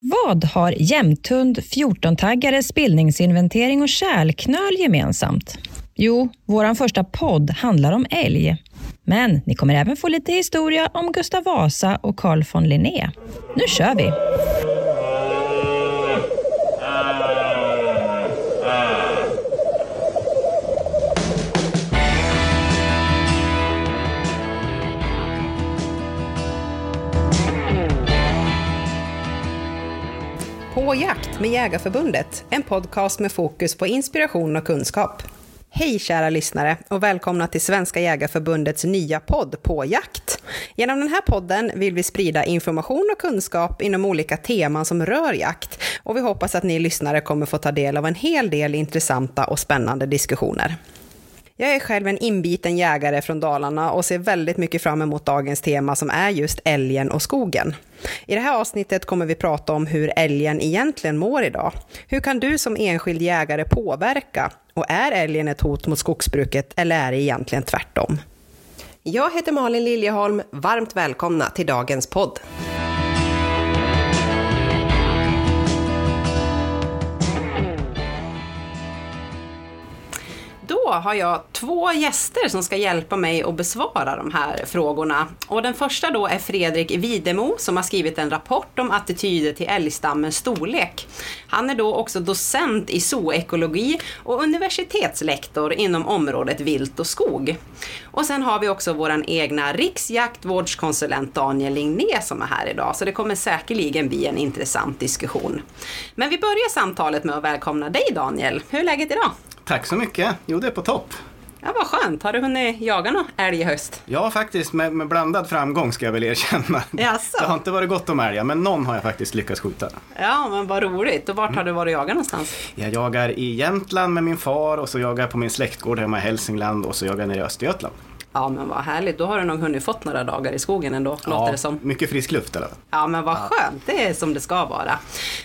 Vad har jämthund, 14-taggare, spillningsinventering och kärlknöl gemensamt? Jo, vår första podd handlar om älg. Men ni kommer även få lite historia om Gustav Vasa och Carl von Linné. Nu kör vi! På jakt med Jägarförbundet, en podcast med fokus på inspiration och kunskap. Hej kära lyssnare och välkomna till Svenska Jägarförbundets nya podd På jakt. Genom den här podden vill vi sprida information och kunskap inom olika teman som rör jakt och vi hoppas att ni lyssnare kommer få ta del av en hel del intressanta och spännande diskussioner. Jag är själv en inbiten jägare från Dalarna och ser väldigt mycket fram emot dagens tema som är just älgen och skogen. I det här avsnittet kommer vi prata om hur älgen egentligen mår idag. Hur kan du som enskild jägare påverka? Och är älgen ett hot mot skogsbruket eller är det egentligen tvärtom? Jag heter Malin Liljeholm, varmt välkomna till dagens podd. Då har jag två gäster som ska hjälpa mig att besvara de här frågorna. Och den första då är Fredrik Videmo som har skrivit en rapport om attityder till älgstammens storlek. Han är då också docent i zoekologi och universitetslektor inom området vilt och skog. Och sen har vi också vår egna riksjaktvårdskonsulent Daniel Ligné som är här idag, så det kommer säkerligen bli en intressant diskussion. Men vi börjar samtalet med att välkomna dig Daniel. Hur är läget idag? Tack så mycket. Jo, det är på topp. Ja, vad skönt. Har du hunnit jaga någon älg i höst? Ja, faktiskt med, med blandad framgång ska jag väl erkänna. Jaså? Det har inte varit gott om älgar, men någon har jag faktiskt lyckats skjuta. Ja, men vad roligt. Och vart har du varit och jagat någonstans? Jag jagar i Jämtland med min far och så jagar jag på min släktgård hemma i Hälsingland och så jagar jag nere i Östergötland. Ja men vad härligt, då har du nog hunnit fått några dagar i skogen ändå, låter ja, det som. mycket frisk luft eller? Ja men vad skönt, det är som det ska vara.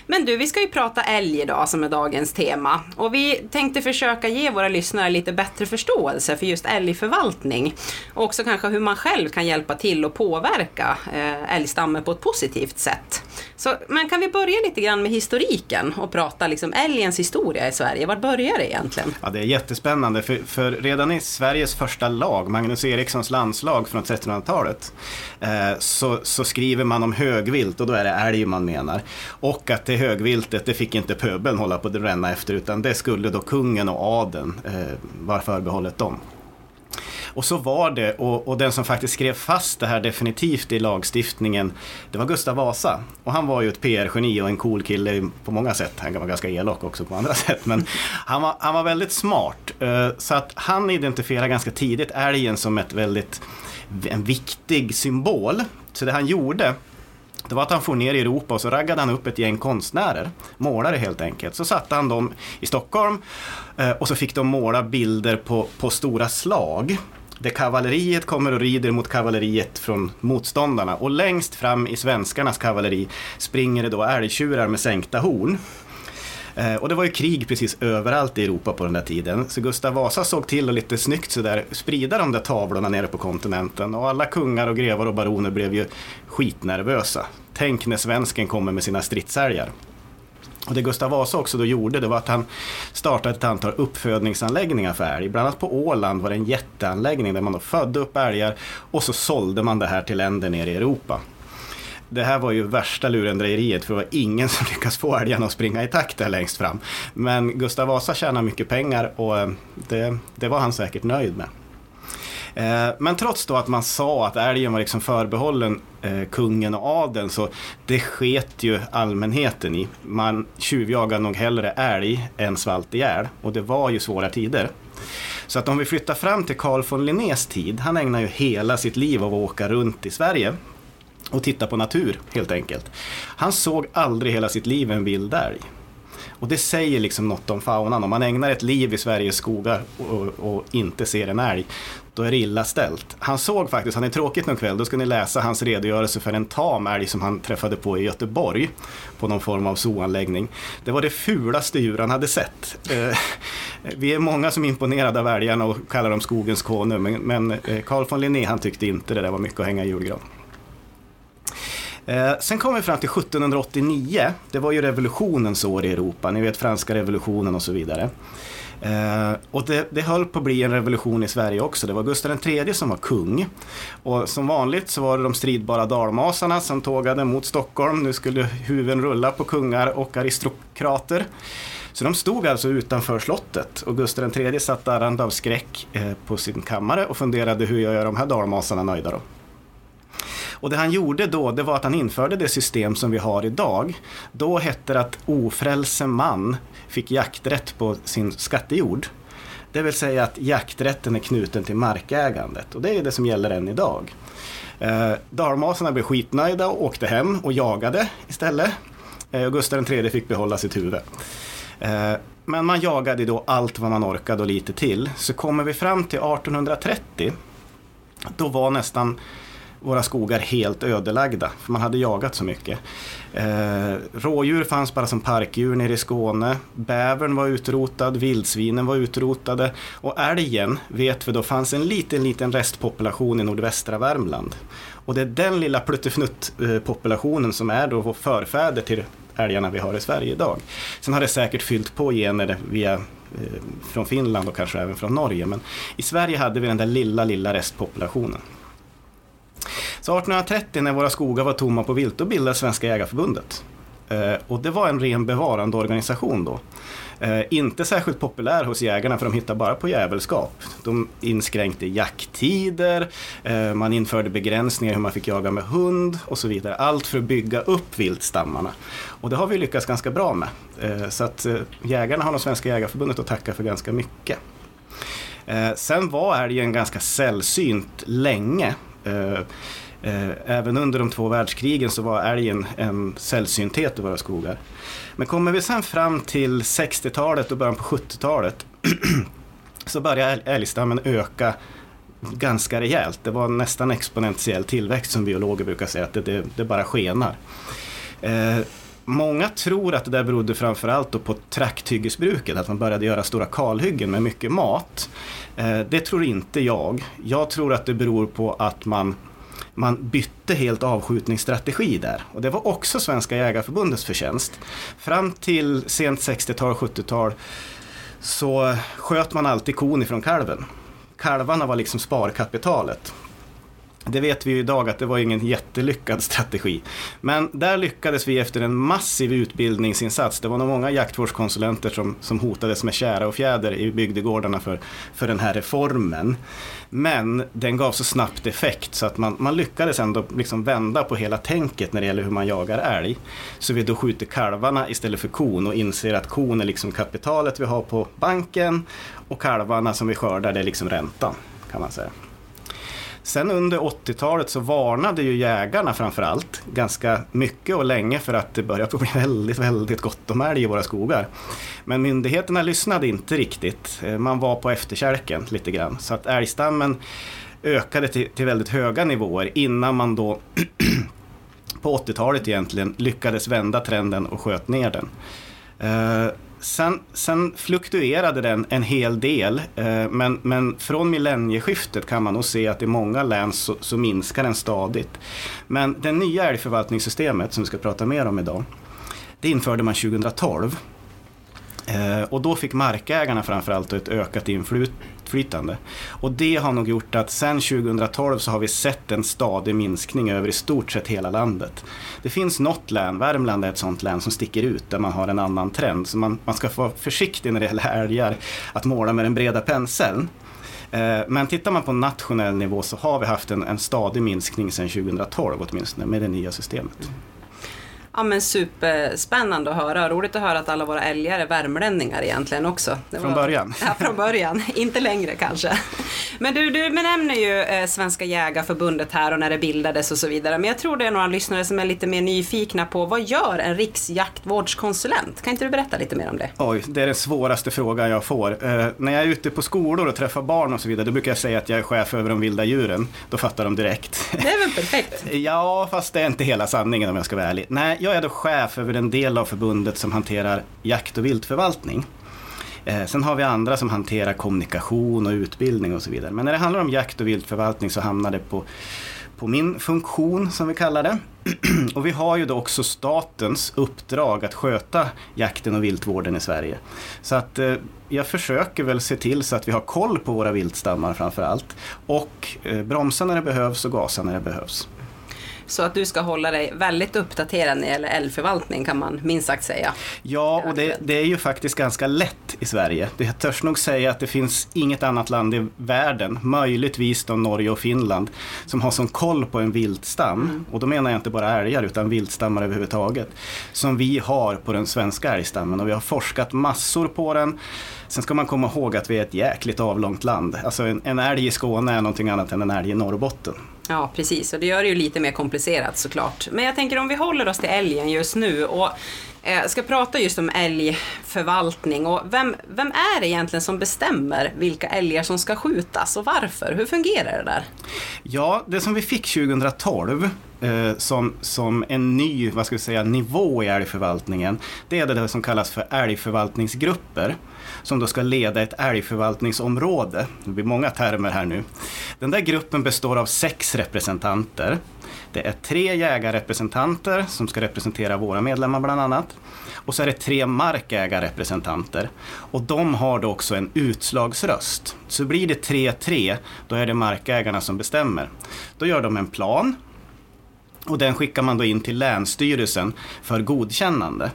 Men du, vi ska ju prata älg idag som är dagens tema. Och vi tänkte försöka ge våra lyssnare lite bättre förståelse för just älgförvaltning. Och också kanske hur man själv kan hjälpa till och påverka eh, älgstammen på ett positivt sätt. Så, men kan vi börja lite grann med historiken och prata liksom älgens historia i Sverige? Var börjar det egentligen? Ja, det är jättespännande för, för redan i Sveriges första lag, Magnus Erikssons landslag från 1300-talet, eh, så, så, skriver man om högvilt och då är det älg man menar. Och att det högviltet, det fick inte pöbeln hålla på att ränna efter utan det skulle då kungen och adeln eh, vara förbehållet dem. Och så var det, och, och, den som faktiskt skrev fast det här definitivt i lagstiftningen, det var Gustav Vasa. Och han var ju ett PR-geni och en cool kille på många sätt. Han var ganska elak också på andra sätt, men han var, han var väldigt smart. Eh, så att han identifierade ganska tidigt älgen som ett väldigt, en viktig symbol. Så det han gjorde, det var att han for ner i Europa och så raggade han upp ett gäng konstnärer, målare helt enkelt. Så satte han dem i Stockholm eh, och så fick de måla bilder på, på stora slag där kavalleriet kommer och rider mot kavalleriet från motståndarna. Och längst fram i svenskarnas kavalleri springer det då älgtjurar med sänkta horn. Eh, och det var ju krig precis överallt i Europa på den där tiden. Så Gustav Vasa såg till att lite snyggt sådär sprida de där tavlorna nere på kontinenten. Och alla kungar och grevar och baroner blev ju skitnervösa. Tänk när svensken kommer med sina stridsälgar. Och det Gustav Vasa också då gjorde det var att han startade ett antal uppfödningsanläggningar för älg. Bland annat på Åland var det en jätteanläggning där man då födde upp älgar och så sålde man det här till länder nere i Europa. Det här var ju värsta lurendrejeriet för det var ingen som lyckades få älgarna att springa i takt där längst fram. Men Gustav Vasa tjänade mycket pengar och eh, det, det var han säkert nöjd med. Eh, men trots då att man sa att älgen var liksom förbehållen eh, kungen och adeln så det sket ju allmänheten i. Man tjuvjagade nog hellre älg än svalt ihjäl och det var ju svåra tider. Så att om vi flyttar fram till Carl von Linnés tid, han ägnar ju hela sitt liv av att åka runt i Sverige och titta på natur helt enkelt. Han såg aldrig hela sitt liv en vild älg. Och det säger liksom något om faunan. Om man ägnar ett liv i Sveriges skogar och, och, inte ser en älg, då är det illa ställt. Han såg faktiskt, han är tråkigt någon kväll, då ska ni läsa hans redogörelse för en tam älg som han träffade på i Göteborg på någon form av zooanläggning. Det var det fulaste djur han hade sett. Eh, vi är många som är imponerade av älgarna och kallar dem skogens konung, men, men eh, Carl von Linné han tyckte inte det där var mycket att hänga i julgran. Eh, sen kom vi fram till 1789. Det var ju revolutionens år i Europa. Ni vet franska revolutionen och så vidare. Eh, och det, det höll på att bli en revolution i Sverige också. Det var Gustav III som var kung. Och som vanligt så var det de stridbara dalmasarna som tågade mot Stockholm. Nu skulle huvuden rulla på kungar och aristokrater. Så de stod alltså utanför slottet och Gustav III satt darrande av skräck eh, på sin kammare och funderade hur jag gör de här dalmasarna nöjda då. Och det han gjorde då, det var att han införde det system som vi har idag. Då hette det att ofrälse man fick jakträtt på sin skattejord. Det vill säga att jakträtten är knuten till markägandet och det är det som gäller än idag. Eh, dalmasarna blev skitnöjda och åkte hem och jagade istället. Eh, Gustav III fick behålla sitt huvud. Eh, men man jagade då allt vad man orkade och lite till. Så kommer vi fram till 1830. Då var nästan våra skogar helt ödelagda, för man hade jagat så mycket. Eh, rådjur fanns bara som parkdjur nere i Skåne. Bävern var utrotad, vildsvinen var utrotade och älgen vet vi då fanns en liten, liten restpopulation i nordvästra Värmland. Och det är den lilla pluttefnutt populationen som är då förfäder till älgarna vi har i Sverige idag. Sen har det säkert fyllt på gener via, eh, från Finland och kanske även från Norge. Men i Sverige hade vi den där lilla, lilla restpopulationen. Så 1830 när våra skogar var tomma på vilt, då bildades Svenska Jägareförbundet. Eh, och det var en ren bevarandeorganisation då. Eh, inte särskilt populär hos jägarna för de hittade bara på jävelskap. De inskränkte jakttider, eh, man införde begränsningar hur man fick jaga med hund och så vidare. Allt för att bygga upp viltstammarna. Och det har vi lyckats ganska bra med. Så att jägarna har nog Svenska Jägareförbundet att tacka för ganska mycket. Sen var älgen ganska sällsynt länge. Eh, eh, även under de två världskrigen så var älgen en sällsynthet i våra skogar. Men kommer vi sen fram till 60-talet och början på 70-talet så började älgstammen öka ganska rejält. Det var nästan exponentiell tillväxt som biologer brukar säga, att det, det, det bara skenar. Eh, Många tror att det där berodde framförallt på trakthyggesbruket, att man började göra stora kalhyggen med mycket mat. Eh, det tror inte jag. Jag tror att det beror på att man man bytte helt avskjutningsstrategi där. Och det var också Svenska Jägarförbundets förtjänst. Fram till sent 60-tal, 70-tal så sköt man alltid kon ifrån kalven. Kalvarna var liksom sparkapitalet. Det vet vi ju idag att det var ingen jättelyckad strategi. Men där lyckades vi efter en massiv utbildningsinsats. Det var nog många jaktvårdskonsulenter som, som hotades med kära och fjäder i bygdegårdarna för, för den här reformen. Men den gav så snabbt effekt så att man, man lyckades ändå liksom vända på hela tänket när det gäller hur man jagar älg. Så vi då skjuter kalvarna istället för kon och inser att kon är liksom kapitalet vi har på banken och kalvarna som vi skördar det är liksom räntan kan man säga. Sen under 80-talet så varnade ju jägarna framförallt ganska mycket och länge för att det började bli väldigt, väldigt gott om älg i våra skogar. Men myndigheterna lyssnade inte riktigt. Eh, man var på efterkälken lite grann. Så att älgstammen ökade till, till väldigt höga nivåer innan man då på 80-talet egentligen lyckades vända trenden och sköt ner den. Eh, Sen, sen fluktuerade den en hel del, eh, men, men från millennieskiftet kan man nog se att i många län så, så minskar den stadigt. Men det nya älgförvaltningssystemet som vi ska prata mer om idag, det införde man 2012. Eh, och då fick markägarna framförallt ett ökat inflytande. Och det har nog gjort att sedan 2012 så har vi sett en stadig minskning över i stort sett hela landet. Det finns något län, Värmland är ett sånt län som sticker ut där man har en annan trend. Så man, man ska vara försiktig när det gäller älgar att måla med den breda penseln. Eh, men tittar man på nationell nivå så har vi haft en, en stadig minskning sedan 2012 åtminstone med det nya systemet. Ja men superspännande att höra. Roligt att höra att alla våra älgar är värmlänningar egentligen också. Det från början? Ja, från början. Inte längre kanske. Men du, du benämner ju eh, Svenska Jägarförbundet här och när det bildades och så vidare. Men jag tror det är några lyssnare som är lite mer nyfikna på vad gör en riksjaktvårdskonsulent? Kan inte du berätta lite mer om det? Oj, det är den svåraste frågan jag får. Eh, när jag är ute på skolor och träffar barn och så vidare, då brukar jag säga att jag är chef över de vilda djuren. Då fattar de direkt. Det är väl perfekt? ja, fast det är inte hela sanningen om jag ska vara ärlig. Nej, jag är då chef över den del av förbundet som hanterar jakt och viltförvaltning. Eh, sen har vi andra som hanterar kommunikation och utbildning och så vidare. Men när det handlar om jakt och viltförvaltning så hamnar det på, på min funktion som vi kallar det. Och vi har ju då också statens uppdrag att sköta jakten och viltvården i Sverige. Så att eh, jag försöker väl se till så att vi har koll på våra viltstammar framför allt. Och eh, bromsa när det behövs och gasa när det behövs. Så att du ska hålla dig väldigt uppdaterad när det gäller älgförvaltning kan man minst sagt säga. Ja, och det, det, är ju faktiskt ganska lätt i Sverige. Jag törs nog säga att det finns inget annat land i världen, möjligtvis då Norge och Finland, som har sån koll på en viltstam. Mm. Och då menar jag inte bara älgar utan viltstammar överhuvudtaget. Som vi har på den svenska älgstammen och vi har forskat massor på den. Sen ska man komma ihåg att vi är ett jäkligt avlångt land. Alltså en, en älg i Skåne är någonting annat än en älg i Norrbotten. Ja, precis. Och det gör det ju lite mer komplicerat såklart. Men jag tänker om vi håller oss till älgen just nu och eh, ska prata just om älgförvaltning. Och vem, vem är det egentligen som bestämmer vilka älgar som ska skjutas och varför? Hur fungerar det där? Ja, det som vi fick 2012 eh, som, som en ny vad ska vi säga, nivå i älgförvaltningen, det är det som kallas för älgförvaltningsgrupper som då ska leda ett älgförvaltningsområde. Det blir många termer här nu. Den där gruppen består av sex representanter. Det är tre jägarrepresentanter som ska representera våra medlemmar bland annat. Och så är det tre markägarrepresentanter. Och de har då också en utslagsröst. Så blir det 3-3, då är det markägarna som bestämmer. Då gör de en plan och den skickar man då in till Länsstyrelsen för godkännande.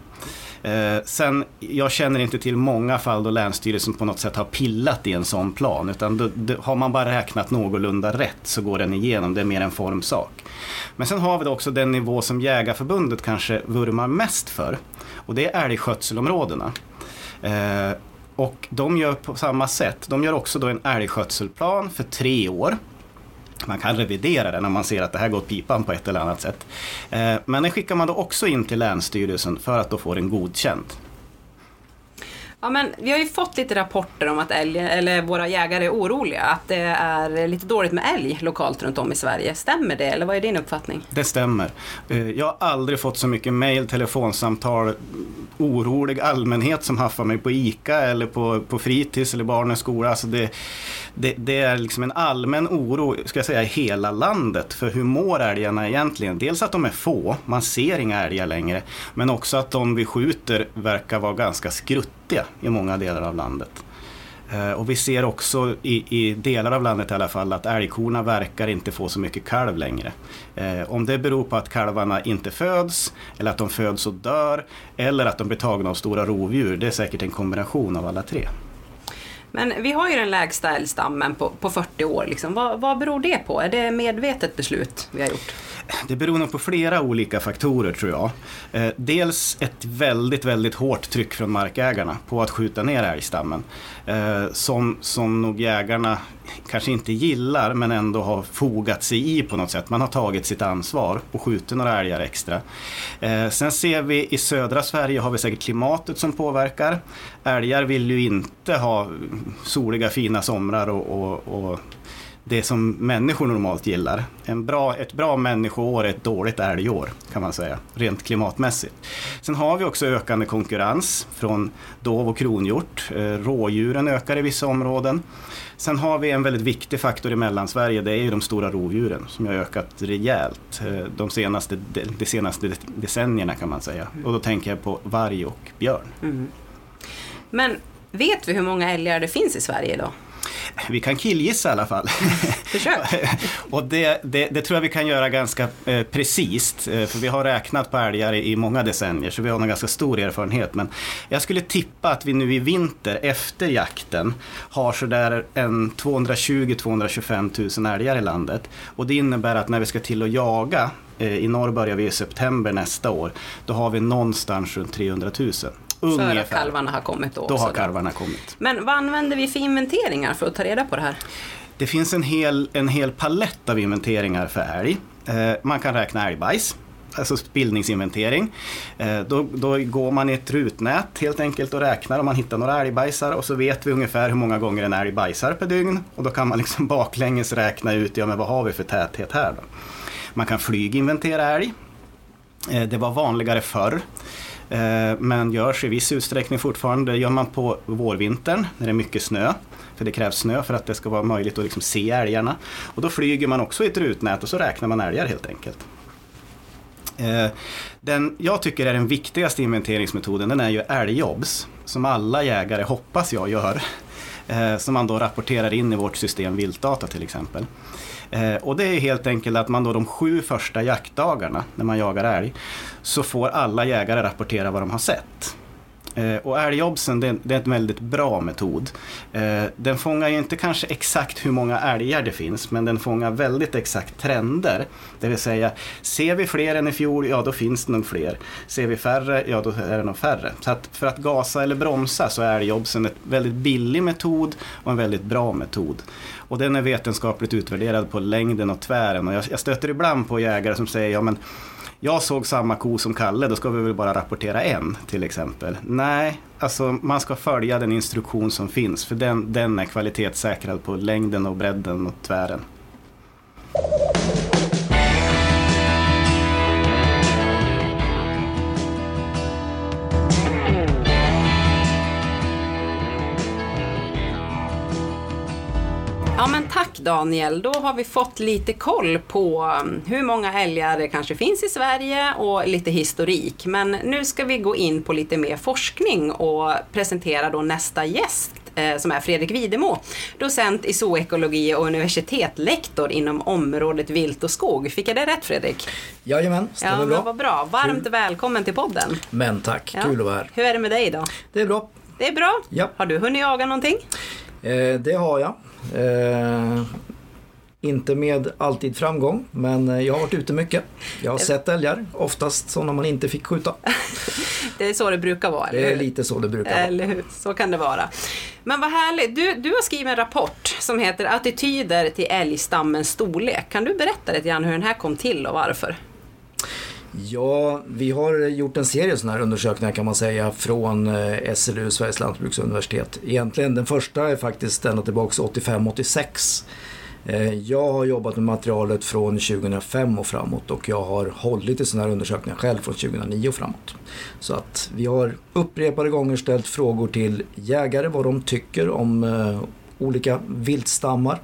Eh, sen, jag känner inte till många fall då Länsstyrelsen på något sätt har pillat i en sån plan. Utan då, då, har man bara räknat någorlunda rätt så går den igenom. Det är mer en formsak. Men sen har vi då också den nivå som Jägarförbundet kanske vurmar mest för. Och det är älgskötselområdena. Eh, och de gör på samma sätt. De gör också då en älgskötselplan för tre år. Man kan revidera den när man ser att det här går åt pipan på ett eller annat sätt. Eh, men den skickar man då också in till Länsstyrelsen för att då få den godkänd. Ja, men vi har ju fått lite rapporter om att älg, eller våra jägare är oroliga. Att det är lite dåligt med älg lokalt runt om i Sverige. Stämmer det eller vad är din uppfattning? Det stämmer. Eh, jag har aldrig fått så mycket mejl, telefonsamtal, orolig allmänhet som haffar mig på ICA eller på, på fritids eller barnens skola. Alltså det, det, det, är liksom en allmän oro, ska jag säga, i hela landet för hur mår älgarna egentligen? Dels att de är få, man ser inga älgar längre, men också att de vi skjuter verkar vara ganska fattiga i många delar av landet. Eh, och vi ser också i, i, delar av landet i alla fall att älgkorna verkar inte få så mycket kalv längre. Eh, om det beror på att kalvarna inte föds, eller att de föds och dör, eller att de blir tagna av stora rovdjur, det är säkert en kombination av alla tre. Men vi har ju den lägsta älgstammen på, på 40 år. Liksom. Vad, vad beror det på? Är det medvetet beslut vi har gjort? Det beror nog på flera olika faktorer tror jag. Eh, dels ett väldigt, väldigt hårt tryck från markägarna på att skjuta ner älgstammen. Eh, som, som nog jägarna kanske inte gillar men ändå har fogat sig i på något sätt. Man har tagit sitt ansvar och skjutit några älgar extra. Eh, sen ser vi i södra Sverige har vi säkert klimatet som påverkar. Älgar vill ju inte ha soliga fina somrar och, och, och det som människor normalt gillar. En bra, ett bra människoår är ett dåligt älgår kan man säga, rent klimatmässigt. Sen har vi också ökande konkurrens från dov och kronhjort. Eh, rådjuren ökar i vissa områden. Sen har vi en väldigt viktig faktor i Mellansverige, det är ju de stora rovdjuren som har ökat rejält eh, de senaste, de senaste decennierna kan man säga. Och då tänker jag på varg och björn. Mm. Men vet vi hur många älgar det finns i Sverige idag? Vi kan killgissa i alla fall. Försök! och det, det, det, tror jag vi kan göra ganska eh, precis. Eh, för vi har räknat på älgar i, i många decennier, så vi har en ganska stor erfarenhet. Men jag skulle tippa att vi nu i vinter, efter jakten, har sådär en 220-225 000 älgar i landet. Och det innebär att när vi ska till att jaga, eh, i norr börjar vi i september nästa år, då har vi någonstans runt 300 000. Ungefär. Att kalvarna har kommit då? Då har kalvarna kommit. Men vad använder vi för inventeringar för att ta reda på det här? Det finns en hel, en hel palett av inventeringar för älg. Eh, man kan räkna älgbajs, alltså spillningsinventering. Eh, då, då, går man i ett rutnät helt enkelt och räknar om man hittar några älgbajsar och så vet vi ungefär hur många gånger en älg bajsar per dygn och då kan man liksom baklänges räkna ut, ja men vad har vi för täthet här då? Man kan flyginventera älg. Eh, det var vanligare förr. Eh, men görs i viss utsträckning fortfarande. Det gör man på vårvintern när det är mycket snö. för det krävs snö för att det ska vara möjligt att liksom se älgarna. Och då flyger man också i ett rutnät och så räknar man älgar helt enkelt. Eh, den jag tycker är den viktigaste inventeringsmetoden den är ju älgjobs. Som alla jägare hoppas jag gör. Eh, som man då rapporterar in i vårt system viltdata till exempel. Eh, och det är helt enkelt att man då de sju första jaktdagarna när man jagar älg så får alla jägare rapportera vad de har sett. Eh, och älgjobsen det, det är en väldigt bra metod. Eh, den fångar ju inte kanske exakt hur många älgar det finns men den fångar väldigt exakt trender. Det vill säga, ser vi fler än i fjol, ja då finns det nog fler. Ser vi färre, ja då är det nog färre. Så att för att gasa eller bromsa så är älgjobsen en väldigt billig metod och en väldigt bra metod. Och den är vetenskapligt utvärderad på längden och tvären. Och jag, jag stöter ibland på jägare som säger, ja men jag såg samma ko som Kalle, då ska vi väl bara rapportera en till exempel. Nej, alltså man ska följa den instruktion som finns för den, den är kvalitetssäkrad på längden och bredden och tvären. Tack Daniel, då har vi fått lite koll på um, hur många älgar det kanske finns i Sverige och lite historik. Men nu ska vi gå in på lite mer forskning och presentera då nästa gäst eh, som är Fredrik Videmo, docent i zoekologi och universitetslektor inom området vilt och skog. Fick jag det rätt Fredrik? Jajamän, stämmer ja, bra. Vad bra. Varmt Kul. välkommen till podden. Men tack, Ja. kul att vara här. Hur är det med dig idag? Det är bra. Det är bra. Ja. Har du hunnit jaga någonting? Eh, det har jag. Eh, inte med alltid framgång, men eh, jag har varit ute mycket. Jag har sett älgar, oftast sådana man inte fick skjuta. Det är så det brukar vara, eller Det är hur? lite så det brukar vara. Eller hur? Så kan det vara. Men vad härligt. Du, du har skrivit en rapport som heter Attityder till älgstammens storlek. Kan du berätta lite grann hur den här kom till och varför? Ja, vi har gjort en serie sådana här undersökningar kan man säga från eh, SLU, Sveriges lantbruksuniversitet. Egentligen den första är faktiskt ända tillbaka 85-86. Eh, jag har jobbat med materialet från 2005 och framåt och jag har hållit i sådana här undersökningar själv från 2009 och framåt. Så att vi har upprepade gånger ställt frågor till jägare vad de tycker om eh, olika viltstammar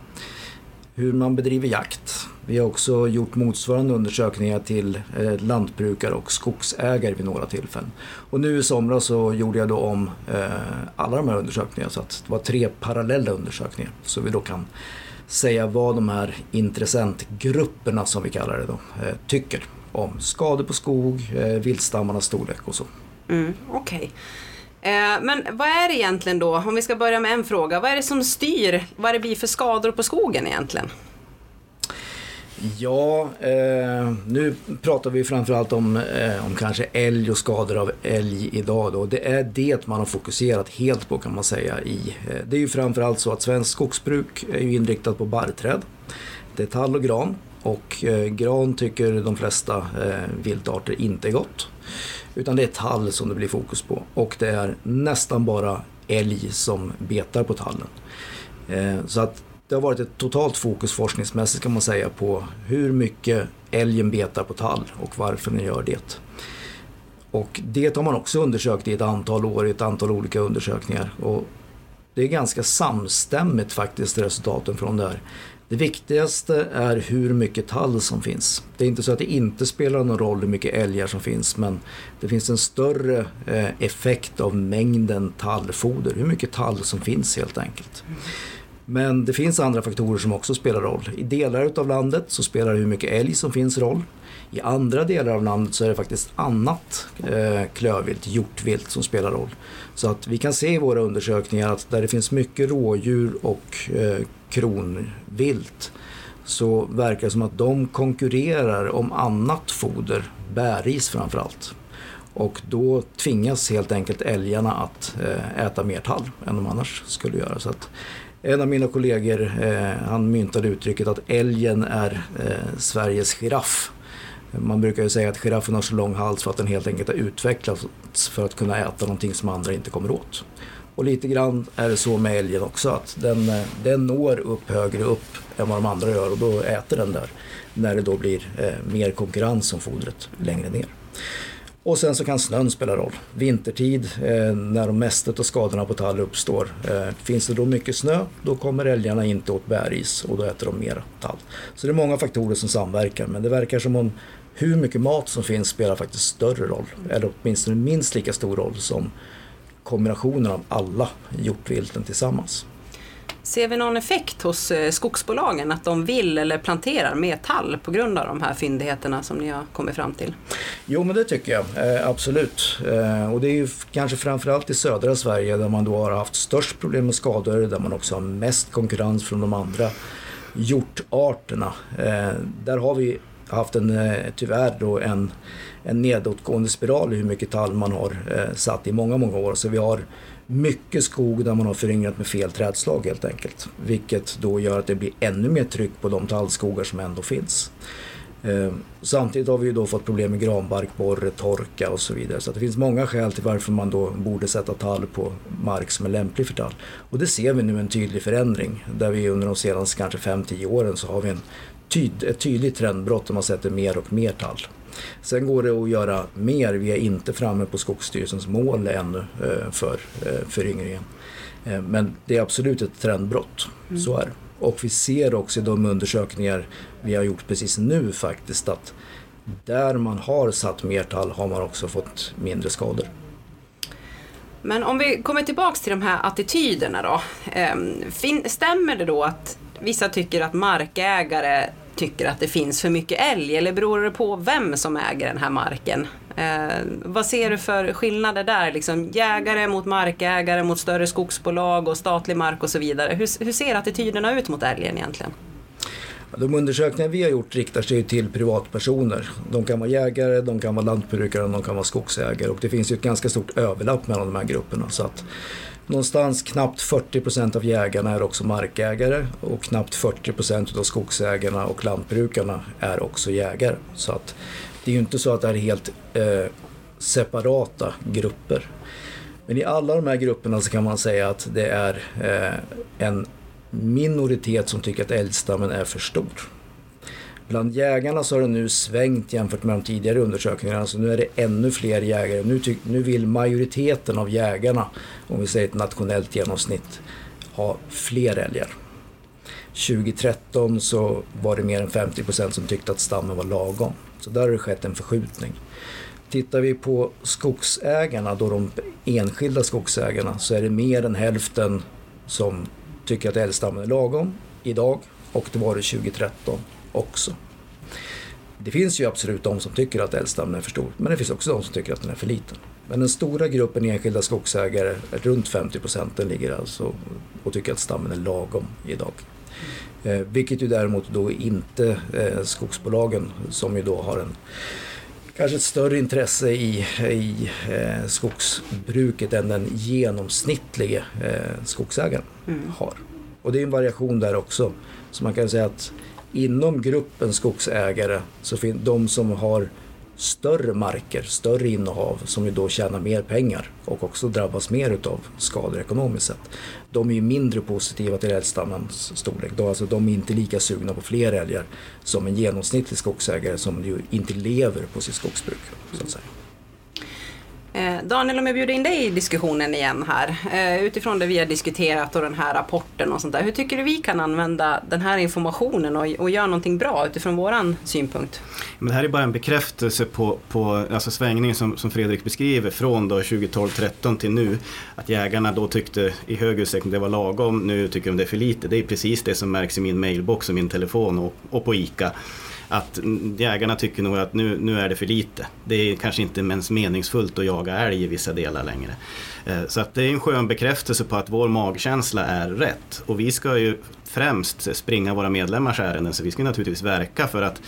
hur man bedriver jakt. Vi har också gjort motsvarande undersökningar till eh, lantbrukare och skogsägare vid några tillfällen. Och nu i somras så gjorde jag då om eh, alla de här undersökningarna så att det var tre parallella undersökningar. Så vi då kan säga vad de här intressentgrupperna som vi kallar det då eh, tycker om skador på skog, eh, viltstammarnas storlek och så. Mm, Okej. Okay. Men vad är det egentligen då, om vi ska börja med en fråga, vad är det som styr vad det blir för skador på skogen egentligen? Ja, eh, nu pratar vi framförallt om, eh, om kanske älg och skador av älg idag. Då. Det är det man har fokuserat helt på kan man säga. I, eh, det är ju framförallt så att svensk skogsbruk är ju inriktat på barrträd. Det är tall och gran och eh, gran tycker de flesta eh, viltarter inte är gott. Utan det är tall som det blir fokus på och det är nästan bara älg som betar på tallen. Eh, Så att det har varit ett totalt fokus forskningsmässigt kan man säga på hur mycket älgen betar på tall och varför den gör det. Och det har man också undersökt i ett antal år i ett antal olika undersökningar. Och det är ganska samstämmigt faktiskt resultaten från det här. Det viktigaste är hur mycket tall som finns. Det är inte så att det inte spelar någon roll hur mycket älgar som finns men det finns en större eh, effekt av mängden tallfoder, hur mycket tall som finns helt enkelt. Men det finns andra faktorer som också spelar roll. I delar av landet så spelar hur mycket älg som finns roll. I andra delar av landet så är det faktiskt annat eh, klövvilt, hjortvilt som spelar roll. Så att vi kan se i våra undersökningar att där det finns mycket rådjur och eh, kronvilt så verkar det som att de konkurrerar om annat foder, bäris framförallt. Och då tvingas helt enkelt älgarna att eh, äta mer tall än de annars skulle göra. Så att en av mina kollegor eh, han myntade uttrycket att älgen är eh, Sveriges giraff. Man brukar ju säga att giraffen har så lång hals för att den helt enkelt har utvecklats för att kunna äta någonting som andra inte kommer åt. Och lite grann är det så med älgen också att den, eh, den når upp högre upp än vad de andra gör och då äter den där när det då blir eh, mer konkurrens om fodret längre ner. Och sen så kan snön spela roll. Vintertid eh, när de mesta av skadorna på tall uppstår. Eh, finns det då mycket snö då kommer älgarna inte åt bäris och då äter de mer tall. Så det är många faktorer som samverkar men det verkar som om hur mycket mat som finns spelar faktiskt större roll. Eller åtminstone minst lika stor roll som kombinationen av alla hjortvilten tillsammans. Ser vi någon effekt hos eh, skogsbolagen att de vill eller planterar mer tall på grund av de här fyndigheterna som ni har kommit fram till? Jo men det tycker jag eh, absolut. Eh, och det är ju kanske framförallt i södra Sverige där man då har haft störst problem med skador, där man också har mest konkurrens från de andra hjortarterna. Där har vi haft en, eh, tyvärr då en, en nedåtgående spiral i hur mycket tall man har eh, satt i många, många år. Så vi har mycket skog där man har föryngrat med fel trädslag helt enkelt. Vilket då gör att det blir ännu mer tryck på de tallskogar som ändå finns. Eh, samtidigt har vi ju då fått problem med granbarkborre, torka och så vidare. Så det finns många skäl till varför man då borde sätta tall på mark som är lämplig för tall. Och det ser vi nu en tydlig förändring. Där vi under de senaste kanske 5-10 åren så har vi en tyd, ett tydligt trendbrott där man sätter mer och mer tall. Sen går det att göra mer. Vi är inte framme på Skogsstyrelsens mål ännu eh, för eh, föryngringen. Eh, men det är absolut ett trendbrott. Mm. Så är det. Och vi ser också i de undersökningar vi har gjort precis nu faktiskt att där man har satt mer tall har man också fått mindre skador. Men om vi kommer tillbaks till de här attityderna då. Stämmer det då att vissa tycker att markägare tycker att det finns för mycket älg eller beror det på vem som äger den här marken? Eh, vad ser du för skillnader där? Liksom, jägare mot markägare mot större skogsbolag och statlig mark och så vidare. Hur, hur ser attityderna ut mot älgen egentligen? De undersökningar vi har gjort riktar sig till privatpersoner. De kan vara jägare, de kan vara lantbrukare, de kan vara skogsägare och det finns ju ett ganska stort överlapp mellan de här grupperna. Så att Någonstans knappt 40 procent av jägarna är också markägare och knappt 40 procent av skogsägarna och lantbrukarna är också jägare. Så att det är ju inte så att det är helt eh, separata grupper. Men i alla de här grupperna så kan man säga att det är eh, en minoritet som tycker att älgstammen är för stor. Bland jägarna så har det nu svängt jämfört med de tidigare undersökningarna. Så nu är det ännu fler jägare. Nu, nu vill majoriteten av jägarna, om vi säger ett nationellt genomsnitt, ha fler älgar. 2013 så var det mer än 50 procent som tyckte att stammen var lagom. Så där har det skett en förskjutning. Tittar vi på skogsägarna, då de enskilda skogsägarna, så är det mer än hälften som tycker att älgstammen är lagom idag och det var det 2013 också. Det finns ju absolut de som tycker att älgstammen är för stor, men det finns också de som tycker att den är för liten. Men den stora gruppen enskilda skogsägare, runt 50 procent, ligger alltså och tycker att stammen är lagom idag. Eh, vilket ju däremot då inte eh, skogsbolagen som ju då har en kanske ett större intresse i, i eh, skogsbruket än den genomsnittlige eh, skogsägaren mm. har. Och det är en variation där också. Så man kan säga att inom gruppen skogsägare så finns de som har större marker, större innehav som ju då tjänar mer pengar och också drabbas mer utav skador ekonomiskt sett. De är ju mindre positiva till älgstammens storlek. De, alltså, de är inte lika sugna på fler älgar som en genomsnittlig skogsägare som ju inte lever på sitt skogsbruk. Så att säga. Eh, Daniel, om jag bjuder in dig i diskussionen igen här. Eh, utifrån det vi har diskuterat och den här rapporten och sånt där. Hur tycker du vi kan använda den här informationen och, och göra någonting bra utifrån våran synpunkt? Men det här är bara en bekräftelse på, på alltså svängningen som, som Fredrik beskriver från 2012-13 till nu. Att jägarna då tyckte i hög utsträckning det var lagom, nu tycker de det är för lite. Det är precis det som märks i min mailbox och min telefon och, och på ICA att jägarna tycker nog att nu, nu är det för lite. Det är kanske inte ens meningsfullt att jaga älg i vissa delar längre. Eh, så att det är en skön bekräftelse på att vår magkänsla är rätt. Och vi ska ju främst springa våra medlemmars ärenden så vi ska naturligtvis verka för att,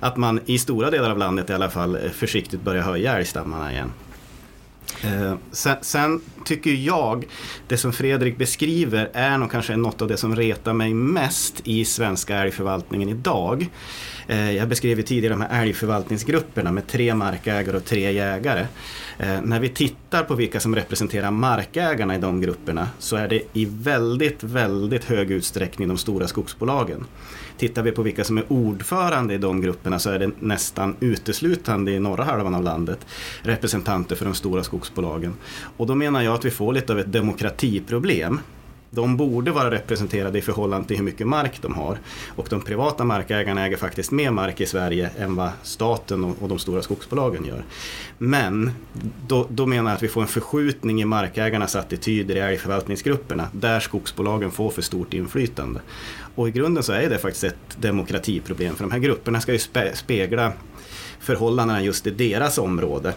att man i stora delar av landet i alla fall försiktigt börjar höja älgstammarna igen. Eh, sen, sen, tycker jag, det som Fredrik beskriver är nog kanske något av det som retar mig mest i svenska älgförvaltningen idag. Eh, jag beskrev tidigare de här älgförvaltningsgrupperna med tre markägare och tre jägare. Eh, när vi tittar på vilka som representerar markägarna i de grupperna så är det i väldigt, väldigt hög utsträckning de stora skogsbolagen. Tittar vi på vilka som är ordförande i de grupperna så är det nästan uteslutande i norra halvan av landet representanter för de stora skogsbolagen. Och då menar jag att vi får lite av ett demokratiproblem de borde vara representerade i förhållande till hur mycket mark de har. Och de privata markägarna äger faktiskt mer mark i Sverige än vad staten och, de stora skogsbolagen gör. Men då, då menar jag att vi får en förskjutning i markägarnas attityder i älgförvaltningsgrupperna där skogsbolagen får för stort inflytande. Och i grunden så är det faktiskt ett demokratiproblem för de här grupperna ska ju spegla förhållandena just i deras område.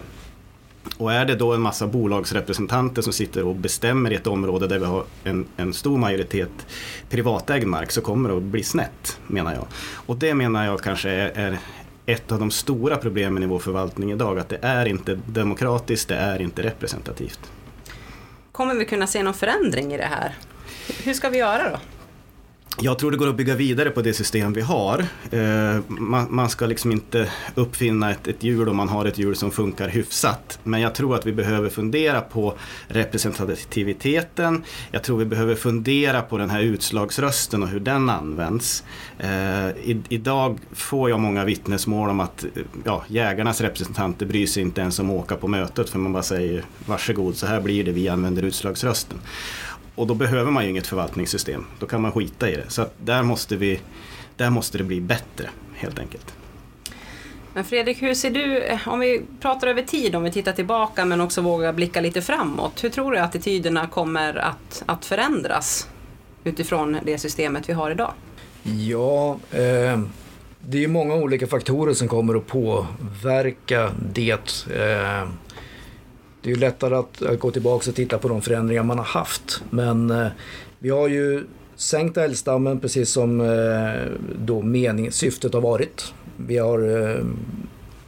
Och är det då en massa bolagsrepresentanter som sitter och bestämmer i ett område där vi har en, en stor majoritet privatägd mark så kommer det att bli snett, menar jag. Och det menar jag kanske är, är ett av de stora problemen i vår förvaltning idag, att det är inte demokratiskt, det är inte representativt. Kommer vi kunna se någon förändring i det här? Hur ska vi göra då? Jag tror det går att bygga vidare på det system vi har. Eh, man, ska liksom inte uppfinna ett, ett hjul om man har ett hjul som funkar hyfsat. Men jag tror att vi behöver fundera på representativiteten. Jag tror vi behöver fundera på den här utslagsrösten och hur den används. Eh, idag får jag många vittnesmål om att ja, jägarnas representanter bryr sig inte ens om att åka på mötet för man bara säger varsågod så här blir det, vi använder utslagsrösten. Och då behöver man ju inget förvaltningssystem. Då kan man skita i det. Så där måste, vi, där måste det bli bättre helt enkelt. Men Fredrik, hur ser du, om vi pratar över tid, om vi tittar tillbaka men också vågar blicka lite framåt. Hur tror du att attityderna kommer att, att förändras utifrån det systemet vi har idag? Ja, eh, det är många olika faktorer som kommer att påverka det. Eh, det är ju lättare att, gå tillbaka och titta på de förändringar man har haft. Men eh, vi har ju sänkt älgstammen precis som eh, då mening, syftet har varit. Vi har eh,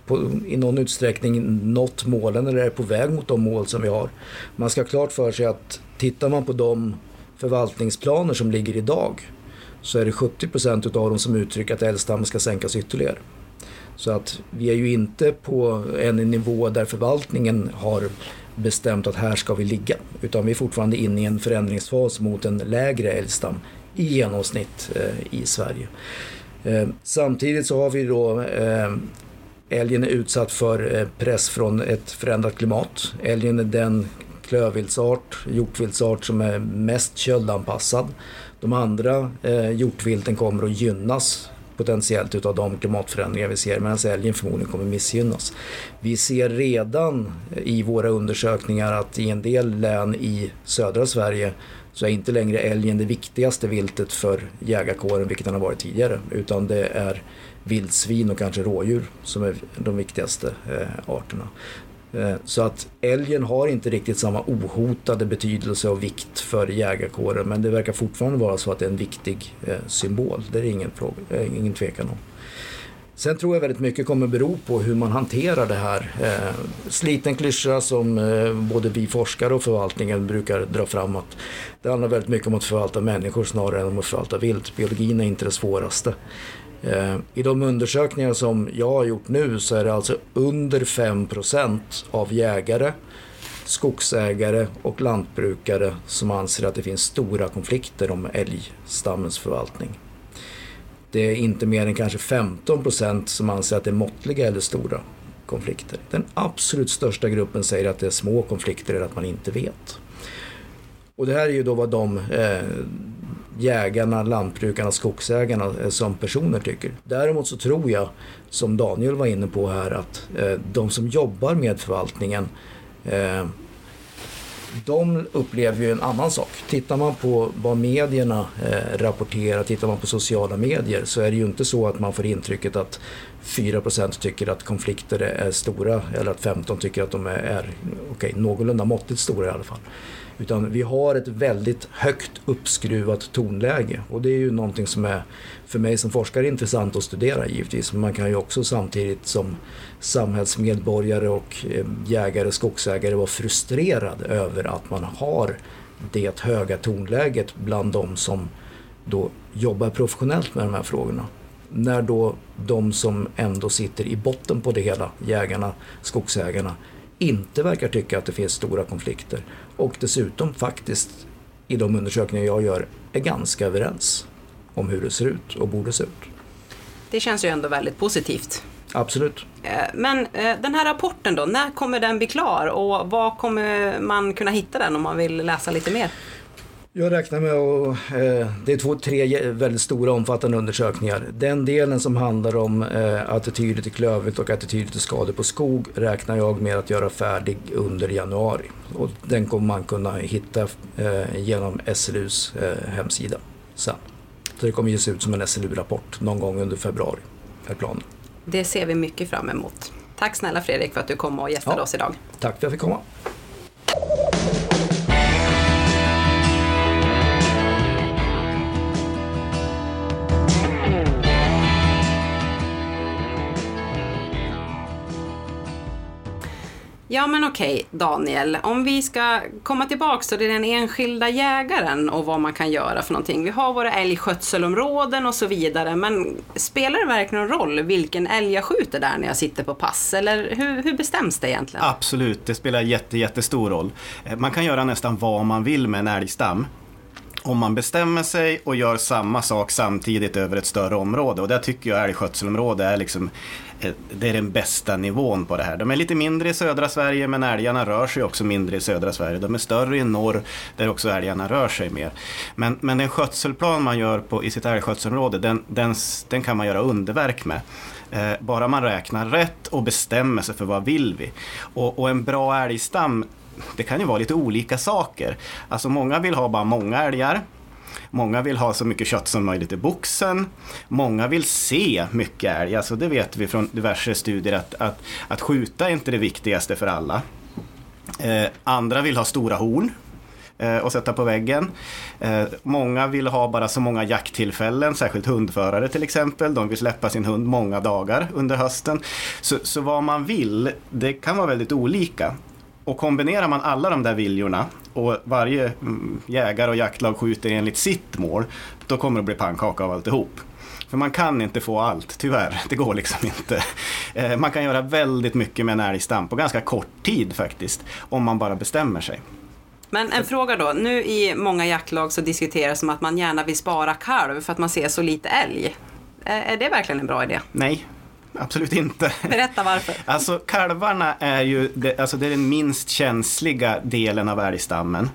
på, i någon utsträckning nått målen eller är på väg mot de mål som vi har. Man ska ha klart för sig att tittar man på de förvaltningsplaner som ligger idag så är det 70 procent av dem som uttrycker att älgstammen ska sänkas ytterligare. Så att vi är ju inte på en nivå där förvaltningen har bestämt att här ska vi ligga. Utan vi är fortfarande inne i en förändringsfas mot en lägre älgstam i genomsnitt eh, i Sverige. Eh, samtidigt så har vi då eh, älgen är utsatt för press från ett förändrat klimat. Älgen är den klövviltsart, hjortviltsart som är mest köldanpassad. De andra eh, hjortvilten kommer att gynnas potentiellt utav de klimatförändringar vi ser medan älgen förmodligen kommer missgynnas. Vi ser redan eh, i våra undersökningar att i en del län i södra Sverige så är inte längre älgen det viktigaste viltet för jägarkåren vilket den har varit tidigare utan det är vildsvin och kanske rådjur som är de viktigaste eh, arterna. Eh, så att älgen har inte riktigt samma ohotade betydelse och vikt för jägarkåren men det verkar fortfarande vara så att det är en viktig eh, symbol. Det är ingen, fråga, eh, ingen tvekan om. Sen tror jag väldigt mycket kommer bero på hur man hanterar det här. sliten klyscha som både vi forskare och förvaltningen brukar dra fram att det handlar väldigt mycket om att förvalta människor snarare än om att förvalta vilt. Biologin är inte det svåraste. Eh, I de undersökningar som jag har gjort nu så är det alltså under 5% av jägare, skogsägare och lantbrukare som anser att det finns stora konflikter om älgstammens förvaltning. Det är inte mer än kanske 15% som anser att det är måttliga eller stora konflikter. Den absolut största gruppen säger att det är små konflikter eller att man inte vet. Och det här är ju då vad de eh, jägarna, lantbrukarna, skogsägarna eh, som personer tycker. Däremot så tror jag, som Daniel var inne på här, att eh, de som jobbar med förvaltningen eh, de upplever ju en annan sak. Tittar man på vad medierna rapporterar, tittar man på sociala medier så är det ju inte så att man får intrycket att 4% tycker att konflikter är stora eller att 15 tycker att de är, är okay, någorlunda måttligt stora i alla fall. Utan vi har ett väldigt högt uppskruvat tonläge och det är ju någonting som är för mig som forskare intressant att studera givetvis. Men man kan ju också samtidigt som samhällsmedborgare och eh, jägare och skogsägare vara frustrerad över att man har det höga tonläget bland de som då jobbar professionellt med de här frågorna. När då de som ändå sitter i botten på det hela, jägarna, skogsägarna, inte verkar tycka att det finns stora konflikter och dessutom faktiskt i de undersökningar jag gör är ganska överens om hur det ser ut och borde se ut. Det känns ju ändå väldigt positivt. Absolut. Eh, men eh, den här rapporten då, när kommer den bli klar och var kommer man kunna hitta den om man vill läsa lite mer? Jag räknar med att eh, det är två, tre väldigt stora omfattande undersökningar. Den delen som handlar om eh, attityder till klövvilt och attityder till skador på skog räknar jag med att göra färdig under januari. Och den kommer man kunna hitta eh, genom SLUs hemsida sen. Så det kommer ges ut som en SLU-rapport någon gång under februari, är planen. Det ser vi mycket fram emot. Tack snälla Fredrik för att du kom och gästade ja, oss idag. Tack för att jag fick komma. Ja men okej Daniel, om vi ska komma tillbaks till den enskilda jägaren och vad man kan göra för någonting. Vi har våra älgskötselområden och så vidare, men spelar det verkligen någon roll vilken älg jag skjuter där när jag sitter på pass? Eller hur, hur bestäms det egentligen? Absolut, det spelar jätte, jättestor roll. Eh, man kan göra nästan vad man vill med en älgstam om man bestämmer sig och gör samma sak samtidigt över ett större område. Och där tycker jag älgskötselområde är liksom eh, det är den bästa nivån på det här. De är lite mindre i södra Sverige men älgarna rör sig också mindre i södra Sverige. De är större i norr där också älgarna rör sig mer. Men, men den skötselplan man gör på, i sitt älgskötselområde den, den, den kan man göra underverk med. Eh, bara man räknar rätt och bestämmer sig för vad vill vi. Och, och en bra älgstam det kan ju vara lite olika saker. Alltså många vill ha bara många älgar. Många vill ha så mycket kött som möjligt i boxen. Många vill se mycket älg. Alltså det vet vi från diverse studier att, att, att skjuta är inte det viktigaste för alla. Eh, andra vill ha stora horn eh, och sätta på väggen. Eh, många vill ha bara så många jakttillfällen, särskilt hundförare till exempel. De vill släppa sin hund många dagar under hösten. Så, så vad man vill, det kan vara väldigt olika. Och kombinerar man alla de där viljorna och varje mm, jägare och jaktlag skjuter enligt sitt mål, då kommer det bli pannkaka av alltihop. För man kan inte få allt, tyvärr. Det går liksom inte. Eh, man kan göra väldigt mycket med en älgstam på ganska kort tid faktiskt, om man bara bestämmer sig. Men en fråga då, nu i många jaktlag så diskuteras som att man gärna vill spara kalv för att man ser så lite älg. Är det verkligen en bra idé? Nej, absolut inte. Berätta varför. Alltså kalvarna är ju det, alltså det är den minst känsliga delen av älgstammen.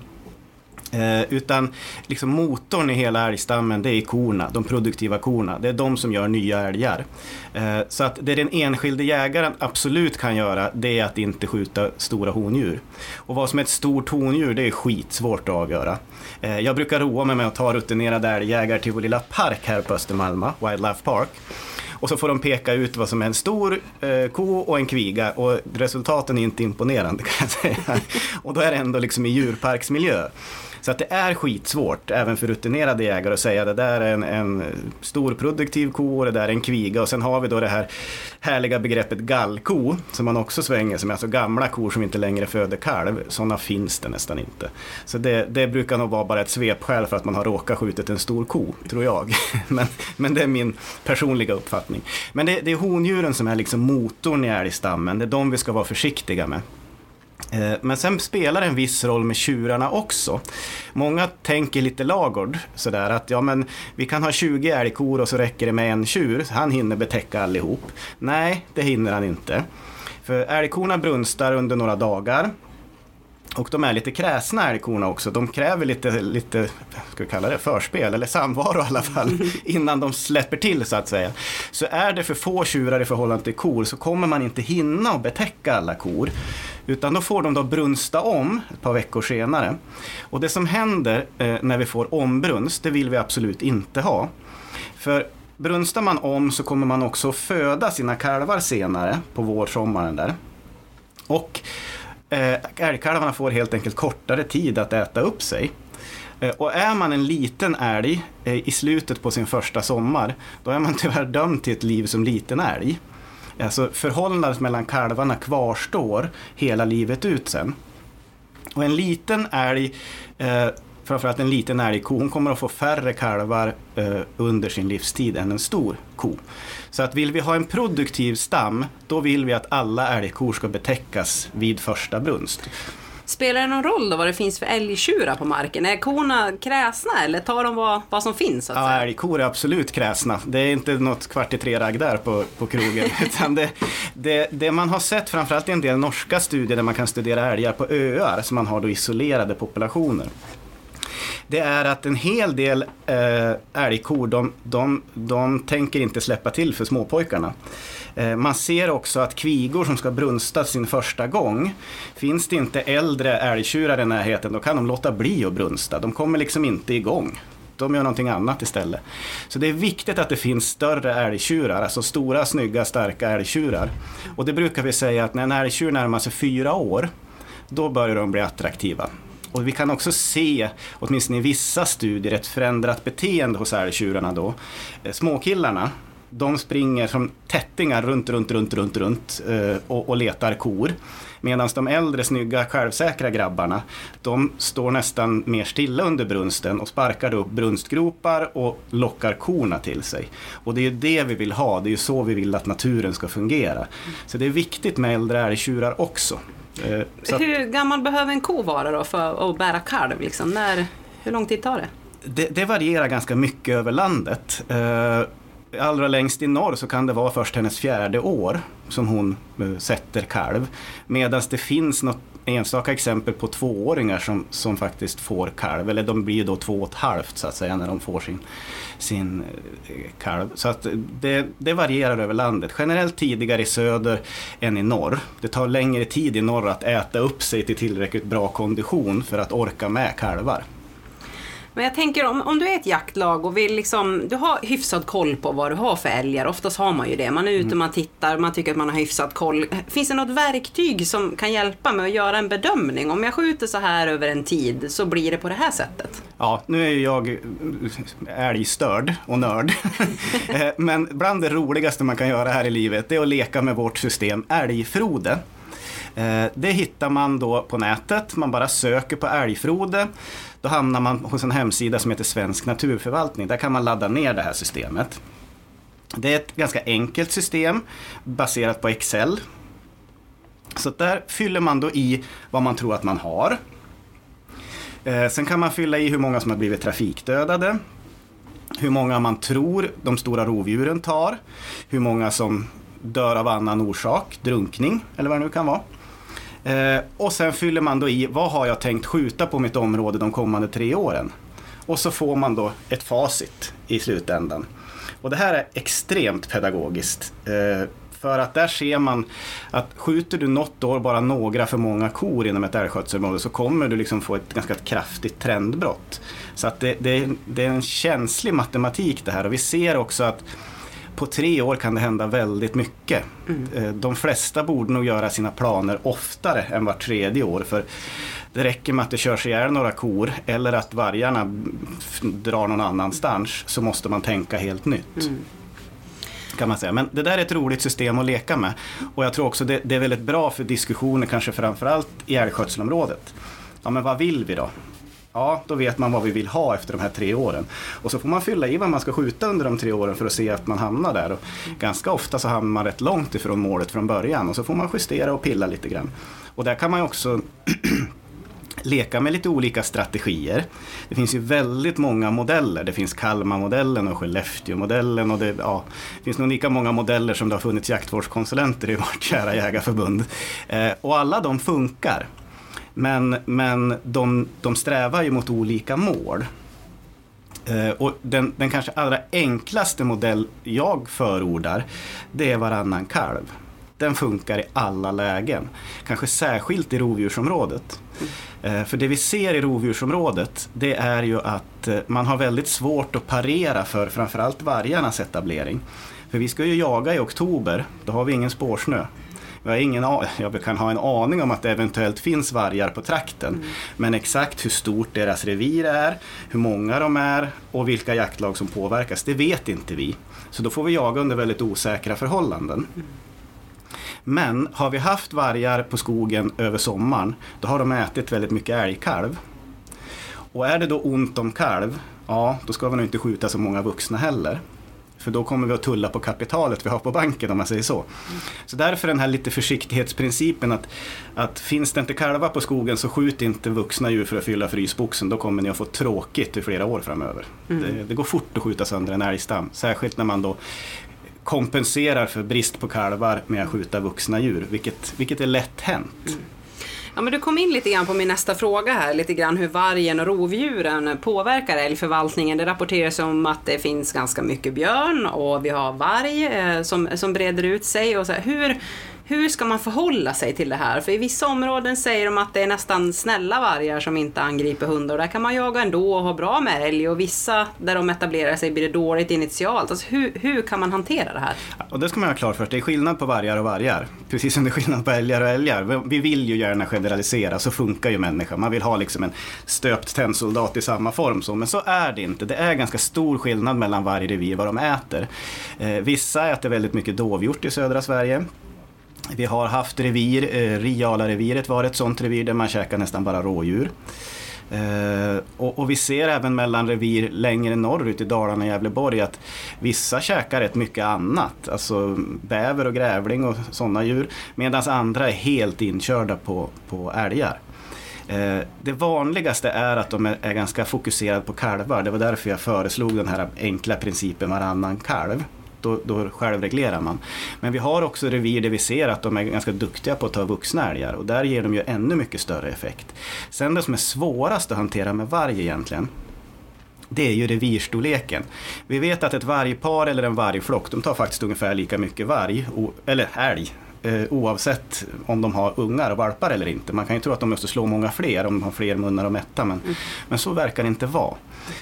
Eh, utan liksom motorn i hela älgstammen det är korna, de produktiva korna. Det är de som gör nya älgar. Eh, så att det den enskilde jägaren absolut kan göra det är att inte skjuta stora hondjur. Och vad som är ett stort hondjur det är skitsvårt att avgöra. Eh, jag brukar roa mig med att ta rutinerade älgjägare till vår lilla park här på Östermalma, Wildlife Park. Och så får de peka ut vad som är en stor eh, ko och en kviga och resultaten är inte imponerande kan jag säga. och då är det ändå liksom i djurparksmiljö. Så att det är skitsvårt, även för rutinerade jägare, att säga det där är en, en stor produktiv ko och det där är en kviga. Och sen har vi då det här härliga begreppet gallko, som man också svänger sig med, alltså gamla kor som inte längre föder kalv. Sådana finns det nästan inte. Så det, det brukar nog vara bara ett svepskäl för att man har råkat skjutit en stor ko, tror jag. men, men det är min personliga uppfattning. Men det, det är hondjuren som är liksom motorn i älgstammen, det är de vi ska vara försiktiga med. Eh, men sen spelar det en viss roll med tjurarna också. Många tänker lite lagård sådär att ja men vi kan ha 20 älgkor och så räcker det med en tjur, han hinner betäcka allihop. Nej, det hinner han inte. För älgkorna brunstar under några dagar och de är lite kräsna älgkorna också. De kräver lite, lite ska vi kalla det, förspel eller samvaro i alla fall innan de släpper till så att säga. Så är det för få tjurar i förhållande till kor så kommer man inte hinna att betäcka alla kor. Utan då får de då brunsta om ett par veckor senare. Och det som händer eh, när vi får ombrunst, det vill vi absolut inte ha. För brunstar man om så kommer man också föda sina kalvar senare på vårsommaren där. Och eh, älgkalvarna får helt enkelt kortare tid att äta upp sig. Eh, och är man en liten älg eh, i slutet på sin första sommar, då är man tyvärr dömd till ett liv som liten älg. Alltså förhållandet mellan kalvarna kvarstår hela livet ut sen. Och en liten älg, eh, framförallt en liten älgko, hon kommer att få färre kalvar eh, under sin livstid än en stor ko. Så att vill vi ha en produktiv stam, då vill vi att alla älgkor ska betäckas vid första brunst. Spelar det någon roll då vad det finns för älgtjurar på marken? Är korna kräsna eller tar de vad, vad som finns? Så att Ja, säga? älgkor är absolut kräsna. Det är inte något kvart i tre-ragg där på, på krogen. Utan det, det, det man har sett, framförallt i en del norska studier där man kan studera älgar på öar, som man har då isolerade populationer. Det är att en hel del eh, älgkor, de, de, de tänker inte släppa till för småpojkarna. Eh, man ser också att kvigor som ska brunsta sin första gång, finns det inte äldre älgtjurar i närheten, då kan de låta bli att brunsta. De kommer liksom inte igång. De gör någonting annat istället. Så det är viktigt att det finns större älgtjurar, alltså stora, snygga, starka älgtjurar. Och det brukar vi säga att när en älgtjur närmar sig fyra år, då börjar de bli attraktiva. Och vi kan också se, åtminstone i vissa studier, ett förändrat beteende hos älgtjurarna då. Eh, småkillarna, de springer som tättingar runt, runt, runt, runt, runt eh, och, och letar kor. Medan de äldre, snygga, självsäkra grabbarna, de står nästan mer stilla under brunsten och sparkar upp brunstgropar och lockar korna till sig. Och det är ju det vi vill ha, det är ju så vi vill att naturen ska fungera. Så det är viktigt med äldre älgtjurar också. Eh, att- Hur gammal behöver en ko vara då för att bära kalv? Liksom? När, hur lång tid tar det? Det, det varierar ganska mycket över landet. Allra längst i norr så kan det vara först hennes fjärde år som hon eh, sätter kalv. Medan det finns något enstaka exempel på tvååringar som, som faktiskt får kalv. Eller de blir då två och ett halvt så att säga när de får sin, sin eh, kalv. Så att det, det varierar över landet. Generellt tidigare i söder än i norr. Det tar längre tid i norr att äta upp sig till tillräckligt bra kondition för att orka med kalvar. Men jag tänker om, om du är ett jaktlag och vill liksom, du har hyfsad koll på vad du har för älgar. Oftast har man ju det. Man är ute, man tittar, man tycker att man har hyfsad koll. Finns det något verktyg som kan hjälpa mig att göra en bedömning? Om jag skjuter så här över en tid så blir det på det här sättet. Ja, nu är ju jag älgstörd och nörd. Eh, Men bland det roligaste man kan göra här i livet det är att leka med vårt system Älgfrode. Eh, Det hittar man då på nätet, man bara söker på Älgfrode. Då hamnar man hos en hemsida som heter Svensk Naturförvaltning. Där kan man ladda ner det här systemet. Det är ett ganska enkelt system baserat på Excel. Så där fyller man då i vad man tror att man har. Eh, sen kan man fylla i hur många som har blivit trafikdödade. Hur många man tror de stora rovdjuren tar. Hur många som dör av annan orsak, drunkning eller vad det nu kan vara. Eh, och sen fyller man då i vad har jag tänkt skjuta på mitt område de kommande tre åren. Och så får man då ett facit i slutändan. Och det här är extremt pedagogiskt. Eh, för att där ser man att skjuter du något år bara några för många kor inom ett älgskötselområde så kommer du liksom få ett ganska kraftigt trendbrott. Så att det, det, det är en känslig matematik det här och vi ser också att på tre år kan det hända väldigt mycket. Eh, De flesta borde nog göra sina planer oftare än var tredje år. För det räcker med att det körs ihjäl några kor eller att vargarna drar någon annanstans så måste man tänka helt nytt. Kan man säga. Men det där är ett roligt system att leka med. Och jag tror också det, det är väldigt bra för diskussioner, kanske framförallt i älgskötselområdet. Ja, men vad vill vi då? Ja, då vet man vad vi vill ha efter de här tre åren. Och så får man fylla i vad man ska skjuta under de tre åren för att se att man hamnar där. Och ganska ofta så hamnar man rätt långt ifrån målet från början och så får man justera och pilla lite grann. Och där kan man ju också leka med lite olika strategier. Det finns ju väldigt många modeller. Det finns Kalmarmodellen och Skellefteåmodellen och det, ja, det finns nog lika många modeller som det har funnits jaktvårdskonsulenter i vårt kära jägarförbund. Eh, och alla de funkar. Men, men de, de strävar ju mot olika mål. Eh, och den, den kanske allra enklaste modell jag förordar, det är varannan kalv. den funkar i alla lägen. Kanske särskilt i rovdjursområdet. Eh, för det vi ser i rovdjursområdet det är ju att eh, man har väldigt svårt att parera för framförallt vargarnas etablering. För vi ska ju jaga i oktober, då har vi ingen spårsnö. Jag, har ingen, jag kan ha en aning om att det eventuellt finns vargar på trakten. Mm. Men exakt hur stort deras revir är, hur många de är och vilka jaktlag som påverkas, det vet inte vi. Så då får vi jaga under väldigt osäkra förhållanden. Mm. Men har vi haft vargar på skogen över sommaren, då har de ätit väldigt mycket älgkalv. Och är det då ont om kalv, ja då ska vi nog inte skjuta så många vuxna heller. För då kommer vi att tulla på kapitalet vi har på banken om man säger så. Så därför den här lite försiktighetsprincipen att, att finns det inte kalvar på skogen så skjut inte vuxna djur för att fylla frysboxen. Då kommer ni att få tråkigt i flera år framöver. Mm. Det, det, går fort att skjuta sönder en älgstam. Särskilt när man då kompenserar för brist på kalvar med att skjuta vuxna djur, vilket, vilket är lätt hänt. Mm. Ja, men du kom in lite grann på min nästa fråga här, lite grann hur vargen och rovdjuren påverkar älgförvaltningen. Det rapporteras om att det finns ganska mycket björn och vi har varg eh, som, som breder ut sig. Och så här, hur, hur ska man förhålla sig till det här? För i vissa områden säger de att det är nästan snälla vargar som inte angriper hundar och där kan man jaga ändå och ha bra med älg och vissa där de etablerar sig blir det dåligt initialt. Alltså hur, hur kan man hantera det här? Och det ska man ha klart för sig, det är skillnad på vargar och vargar. Precis som det är skillnad på älgar och älgar. Vi vill ju gärna generalisera, så funkar ju människan. Man vill ha liksom en stöpt tennsoldat i samma form så, men så är det inte. Det är ganska stor skillnad mellan varje revir vad de äter. Eh, vissa äter väldigt mycket dovhjort i södra Sverige. Vi har haft revir, eh, Riala-reviret var ett sånt revir där man käkar nästan bara rådjur. Eh, och, och, vi ser även mellan revir längre norrut i Dalarna och Gävleborg att vissa käkar rätt mycket annat, alltså bäver och grävling och sådana djur, medan andra är helt inkörda på, på älgar. Eh, det vanligaste är att de är, är ganska fokuserade på kalvar, det var därför jag föreslog den här enkla principen varannan kalv då, då självreglerar man. Men vi har också revir där vi ser att de är ganska duktiga på att ta vuxna älgar och där ger de ju ännu mycket större effekt. Sen det som är svårast att hantera med varg egentligen, det är ju revirstorleken. Vi vet att ett vargpar eller en vargflock, de tar faktiskt ungefär lika mycket varg, eller älg, oavsett om de har ungar och valpar eller inte. Man kan ju tro att de måste slå många fler om de har fler munnar att mätta, men, mm. men så verkar det inte vara.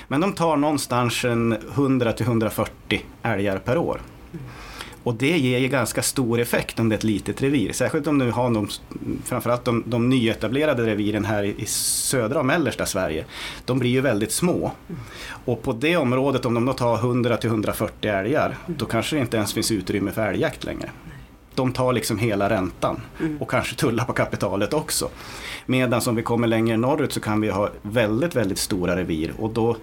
Men de tar någonstans 100 till 140 älgar per år. Och det ger ju ganska stor effekt om det är ett litet revir. Särskilt om du har de, framförallt de, de nyetablerade reviren här i, i södra och mellersta Sverige. De blir ju väldigt små. Och på det området, om de då tar 100 till 140 älgar, då kanske det inte ens finns utrymme för älgjakt längre de tar liksom hela räntan mm. och kanske tullar på kapitalet också. Medan om vi kommer längre norrut så kan vi ha väldigt, väldigt stora revir och då,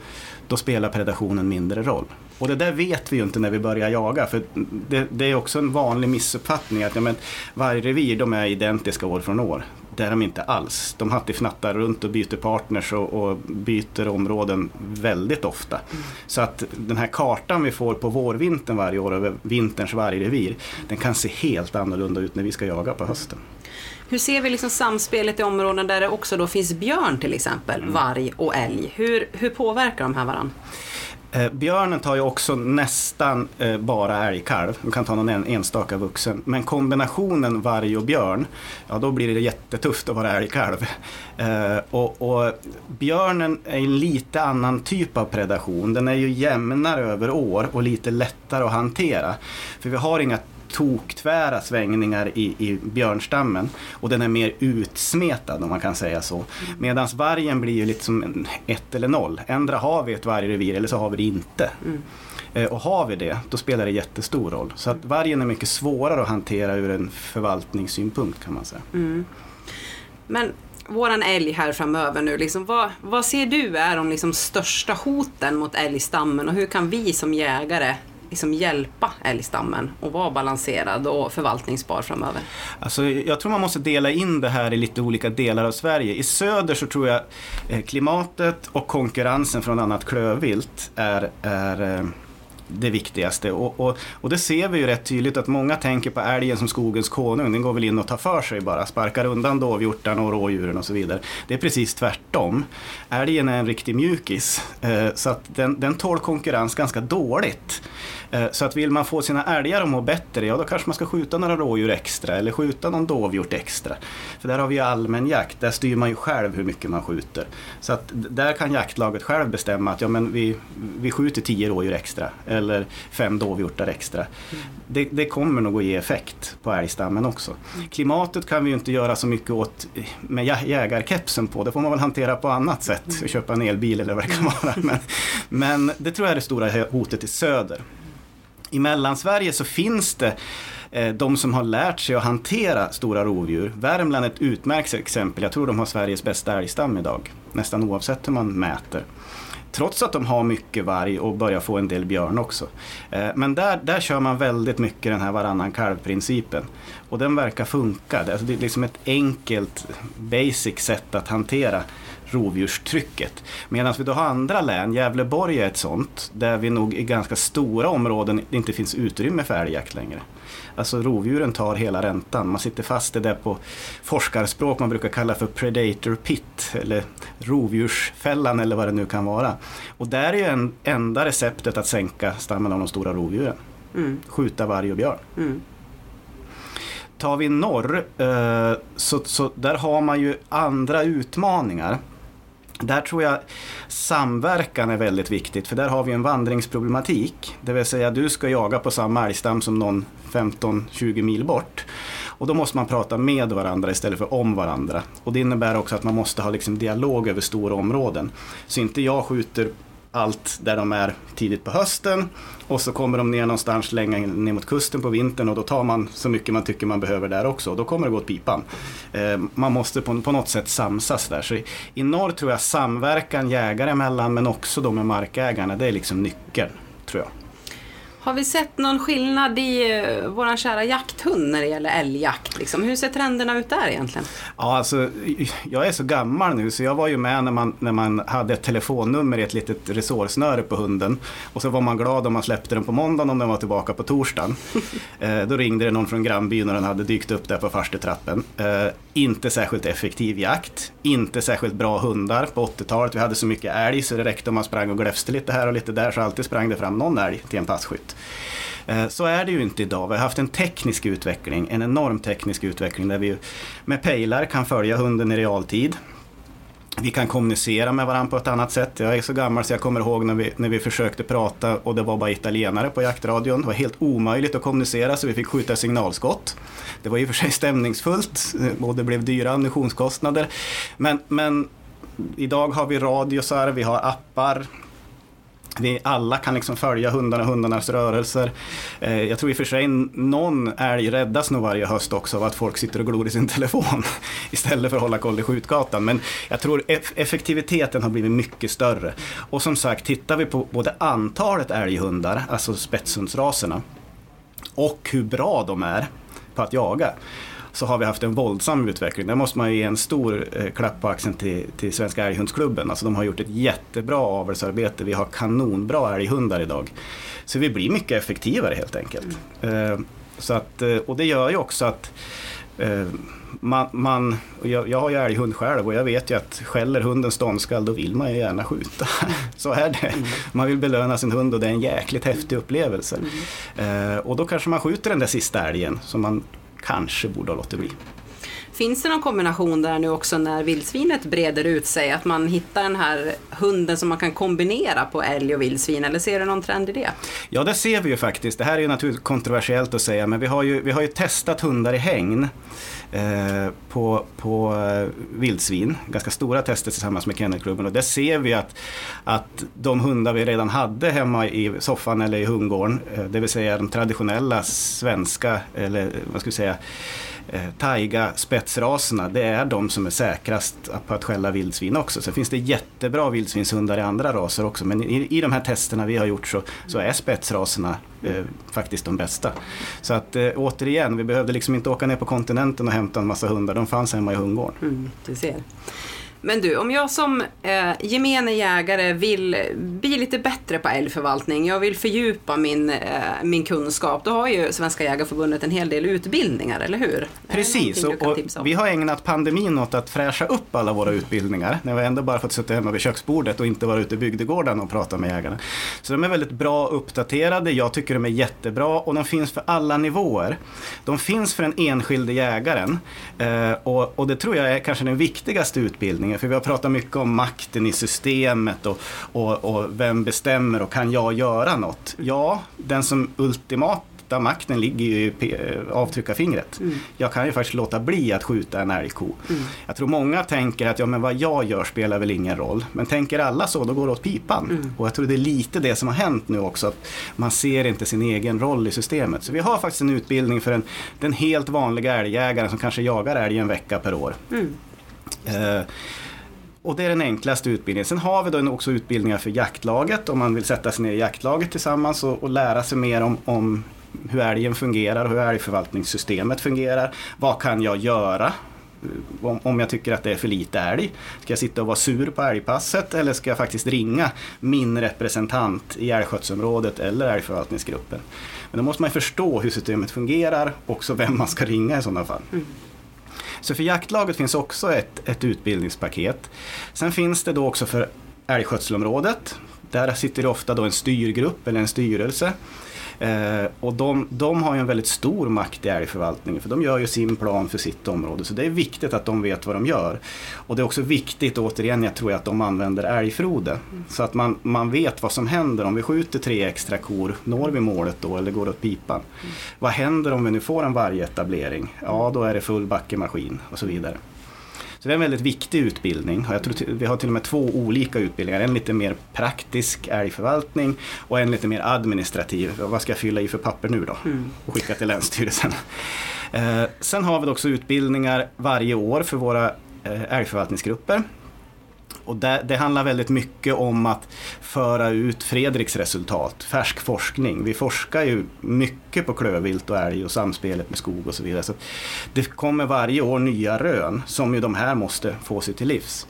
då spelar predationen mindre roll. Och det där vet vi ju inte när vi börjar jaga för det, det är också en vanlig missuppfattning att ja, men, varje revir de är identiska år från år. Det är de inte alls. De hattifnattar runt och byter partners och, och, byter områden väldigt ofta. Mm. Så att den här kartan vi får på vårvintern varje år över vinterns vargrevir, den kan se helt annorlunda ut när vi ska jaga på hösten. Hur ser vi liksom samspelet i områden där det också då finns björn till exempel, mm. varg och älg? Hur, hur påverkar de här varandra? Eh, björnen tar ju också nästan eh, bara älgkalv. Du kan ta någon en, enstaka vuxen. Men kombinationen varg och björn, ja då blir det jättetufft att vara älgkalv. Eh, och, och, björnen är en lite annan typ av predation. Den är ju jämnare över år och lite lättare att hantera. För vi har inga toktvära svängningar i, i björnstammen och den är mer utsmetad om man kan säga så. Medan vargen blir ju lite som ett eller noll. Ändra har vi ett vargrevir eller så har vi det inte. Mm. Eh, och har vi det, då spelar det jättestor roll. Så att vargen är mycket svårare att hantera ur en förvaltningssynpunkt kan man säga. Mm. Men våran älg här framöver nu, liksom, vad, vad ser du är de liksom största hoten mot älgstammen och hur kan vi som jägare liksom hjälpa älgstammen och vara balanserad och förvaltningsbar framöver? Alltså, jag tror man måste dela in det här i lite olika delar av Sverige. I söder så tror jag eh, klimatet och konkurrensen från annat klövvilt är, är eh, det viktigaste. Och, och, och det ser vi ju rätt tydligt att många tänker på älgen som skogens konung. Den går väl in och tar för sig bara, sparkar undan dovhjortarna och rådjuren och så vidare. Det är precis tvärtom. Älgen är en riktig mjukis. Eh, så att den, den tål konkurrens ganska dåligt. Eh, så att vill man få sina älgar att må bättre, ja då kanske man ska skjuta några rådjur extra eller skjuta någon dovhjort extra. För där har vi ju allmän jakt, där styr man ju själv hur mycket man skjuter. Så att där kan jaktlaget själv bestämma att ja, men vi, vi skjuter tio rådjur extra eller fem dovhjortar extra. Det, det kommer nog att ge effekt på älgstammen också. Klimatet kan vi ju inte göra så mycket åt med jägarkepsen på, det får man väl hantera på annat sätt, köpa en elbil eller vad det kan vara. Men, men det tror jag är det stora hotet i söder. I Mellansverige så finns det eh, de som har lärt sig att hantera stora rovdjur. Värmland är ett utmärkt exempel. Jag tror de har Sveriges bästa älgstam idag. Nästan oavsett hur man mäter. Trots att de har mycket varg och börjar få en del björn också. Eh, men där, där kör man väldigt mycket den här varannan kalv-principen. Och den verkar funka. Det alltså, är liksom ett enkelt, basic sätt att hantera rovdjurstrycket. Medan vi då har andra län, Gävleborg är ett sånt, där vi nog i ganska stora områden inte finns utrymme för älgjakt längre. Alltså rovdjuren tar hela räntan. Man sitter fast i det på forskarspråk man brukar kalla för predator pit eller rovdjursfällan eller vad det nu kan vara. Och där är ju en, enda receptet att sänka stammen av de stora rovdjuren. Mm. Skjuta varg och björn. Mm. Tar vi norr eh, så, så där har man ju andra utmaningar. Där tror jag samverkan är väldigt viktigt för där har vi en vandringsproblematik. Det vill säga du ska jaga på samma älgstam som någon 15-20 mil bort. Och då måste man prata med varandra istället för om varandra. Och det innebär också att man måste ha liksom dialog över stora områden. Så inte jag skjuter allt där de är tidigt på hösten och så kommer de ner någonstans längre ner mot kusten på vintern och då tar man så mycket man tycker man behöver där också och då kommer det gå åt pipan. Eh, man måste på, på något sätt samsas där. Så i, i norr tror jag samverkan jägare emellan men också då med markägarna, det är liksom nyckeln tror jag. Har vi sett någon skillnad i uh, våran kära jakthund när det gäller älgjakt? Liksom? Hur ser trenderna ut där egentligen? Ja, alltså, jag är så gammal nu så jag var ju med när man, när man hade ett telefonnummer i ett litet resårsnöre på hunden. Och så var man glad om man släppte den på måndagen om den var tillbaka på torsdagen. eh, då ringde det någon från grannbyn och den hade dykt upp där på farstutrappen. Eh, inte särskilt effektiv jakt, inte särskilt bra hundar på 80-talet. Vi hade så mycket älg så det räckte om man sprang och gläfste lite här och lite där så alltid sprang det fram någon älg till en passkytt. Eh, så är det ju inte idag. Vi har haft en teknisk utveckling, en enorm teknisk utveckling där vi med pejlar kan följa hunden i realtid. Vi kan kommunicera med varandra på ett annat sätt. Jag är så gammal så jag kommer ihåg när vi, när vi försökte prata och det var bara italienare på jaktradion. Det var helt omöjligt att kommunicera så vi fick skjuta signalskott. Det var i och för sig stämningsfullt och det blev dyra ammunitionskostnader. Men, men idag har vi radiosar, vi har appar, vi alla kan liksom följa hundarna och hundarnas rörelser. Eh, jag tror i och för sig någon älg räddas nog varje höst också av att folk sitter och glor i sin telefon istället för att hålla koll i skjutgatan. Men jag tror effektiviteten har blivit mycket större. Och som sagt, tittar vi på både antalet älghundar, alltså spetshundsraserna, och hur bra de är på att jaga så har vi haft en våldsam utveckling. Där måste man ge en stor eh, klapp på axeln till, till Svenska Älghundsklubben. Alltså de har gjort ett jättebra avelsarbete. Vi har kanonbra älghundar idag. Så vi blir mycket effektivare helt enkelt. Mm. Så att, eh, och det gör ju också att man, man jag, jag, har ju älghund själv och jag vet ju att skäller hunden ståndskall då vill man ju gärna skjuta. Så är det. Man vill belöna sin hund och det är en jäkligt häftig upplevelse. Mm. Och då kanske man skjuter den där sista älgen som man kanske borde ha låtit bli. Finns det någon kombination där nu också när vildsvinet breder ut sig? Att man hittar den här hunden som man kan kombinera på älg och vildsvin? Eller ser du någon trend i det? Ja, det ser vi ju faktiskt. Det här är ju naturligtvis kontroversiellt att säga, men vi har ju, vi har ju testat hundar i hägn. Eh, på, på eh, vildsvin. Ganska stora tester tillsammans med Kennelklubben och där ser vi att, att de hundar vi redan hade hemma i soffan eller i hundgården, eh, det vill säga de traditionella svenska, eller vad ska vi säga, eh, taiga spetsraserna, det är de som är säkrast på att skälla vildsvin också. Sen finns det jättebra vildsvinshundar i andra raser också, men i, i de här testerna vi har gjort så, så är spetsraserna eh, faktiskt de bästa. Så att eh, återigen, vi behövde liksom inte åka ner på kontinenten och hämta en massa hundar, de fanns hemma i hundgården. Mm, du ser. Men du, om jag som eh, gemene jägare vill bli lite bättre på älgförvaltning, jag vill fördjupa min, eh, min kunskap, då har ju Svenska Jägareförbundet en hel del utbildningar, eller hur? Precis, och, och vi har ägnat pandemin åt att fräscha upp alla våra utbildningar, när vi ändå bara fått sitta hemma vid köksbordet och inte vara ute i bygdegården och prata med jägarna. Så de är väldigt bra uppdaterade, jag tycker de är jättebra och de finns för alla nivåer. De finns för den enskilde jägaren eh, och, och det tror jag är kanske den viktigaste utbildningen utbildningen. För vi har pratat mycket om makten i systemet och, och, och vem bestämmer och kan jag göra något? Ja, den som ultimat makten ligger ju i avtryckarfingret. Mm. Jag kan ju faktiskt låta bli att skjuta en älgko. Mm. Jag tror många tänker att ja, men vad jag gör spelar väl ingen roll. Men tänker alla så, då går det åt pipan. Mm. Och jag tror det är lite det som har hänt nu också. Att man ser inte sin egen roll i systemet. Så vi har faktiskt en utbildning för en, den helt vanliga älgjägaren som kanske jagar älg en vecka per år. Mm. Eh, och det är den enklaste utbildningen. Sen har vi då också utbildningar för jaktlaget om man vill sätta sig ner i jaktlaget tillsammans och, och lära sig mer om, om hur älgen fungerar, hur älgförvaltningssystemet fungerar. Vad kan jag göra eh, om, om jag tycker att det är för lite älg? Ska jag sitta och vara sur på älgpasset eller ska jag faktiskt ringa min representant i älgskötselområdet eller älgförvaltningsgruppen? Men då måste man förstå hur systemet fungerar och också vem man ska ringa i sådana fall. Mm. Så för jaktlaget finns också ett, ett utbildningspaket. Sen finns det då också för älgskötselområdet. Där sitter det ofta då en styrgrupp eller en styrelse Eh, och de, de har ju en väldigt stor makt i älgförvaltningen för de gör ju sin plan för sitt område. Så det är viktigt att de vet vad de gör. Och det är också viktigt, återigen, jag tror att de använder älgfrode. Mm. Så att man, man vet vad som händer om vi skjuter tre extra kor. Når vi målet då eller går det åt pipan? Mm. Vad händer om vi nu får en vargetablering? Ja, då är det full backemaskin och så vidare. Så det är en väldigt viktig utbildning. Jag tror vi har till och med två olika utbildningar. En lite mer praktisk älgförvaltning och en lite mer administrativ. Vad ska jag fylla i för papper nu då? Mm. Och skicka till Länsstyrelsen. Eh, sen har vi också utbildningar varje år för våra eh, älgförvaltningsgrupper. Och det, det, handlar väldigt mycket om att föra ut Fredriks resultat, färsk forskning. Vi forskar ju mycket på klövvilt och älg och samspelet med skog och så vidare. Så det kommer varje år nya rön som ju de här måste få sig till livs.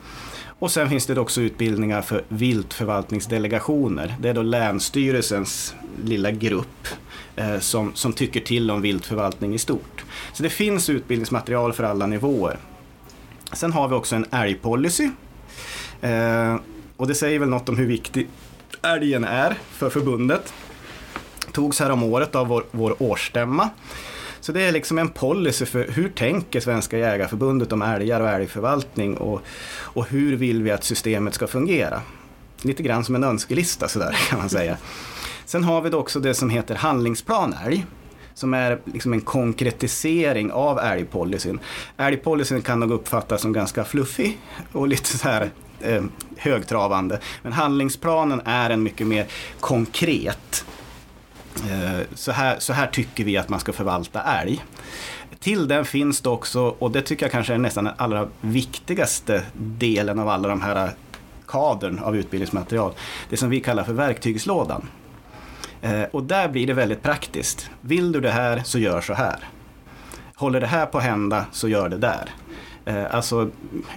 Och sen finns det också utbildningar för viltförvaltningsdelegationer. Det är då Länsstyrelsens lilla grupp eh, som, som tycker till om viltförvaltning i stort. Så det finns utbildningsmaterial för alla nivåer. Sen har vi också en älgpolicy Eh, och det säger väl något om hur viktig älgen är för förbundet. Togs här om året av vår, vår årsstämma. Så det är liksom en policy för hur tänker Svenska Jägareförbundet om älgar och älgförvaltning och, och hur vill vi att systemet ska fungera? Lite grann som en önskelista sådär kan man säga. Sen har vi då också det som heter handlingsplan älg som är liksom en konkretisering av älgpolicyn. Älgpolicyn kan nog uppfattas som ganska fluffig och lite så här eh, högtravande. Men handlingsplanen är en mycket mer konkret. Eh, så, här, så här tycker vi att man ska förvalta älg. Till den finns det också, och det tycker jag kanske är nästan den allra viktigaste delen av alla de här kadern av utbildningsmaterial. Det som vi kallar för verktygslådan. Eh, och där blir det väldigt praktiskt. Vill du det här så gör så här. Håller det här på att hända så gör det där. Eh, alltså,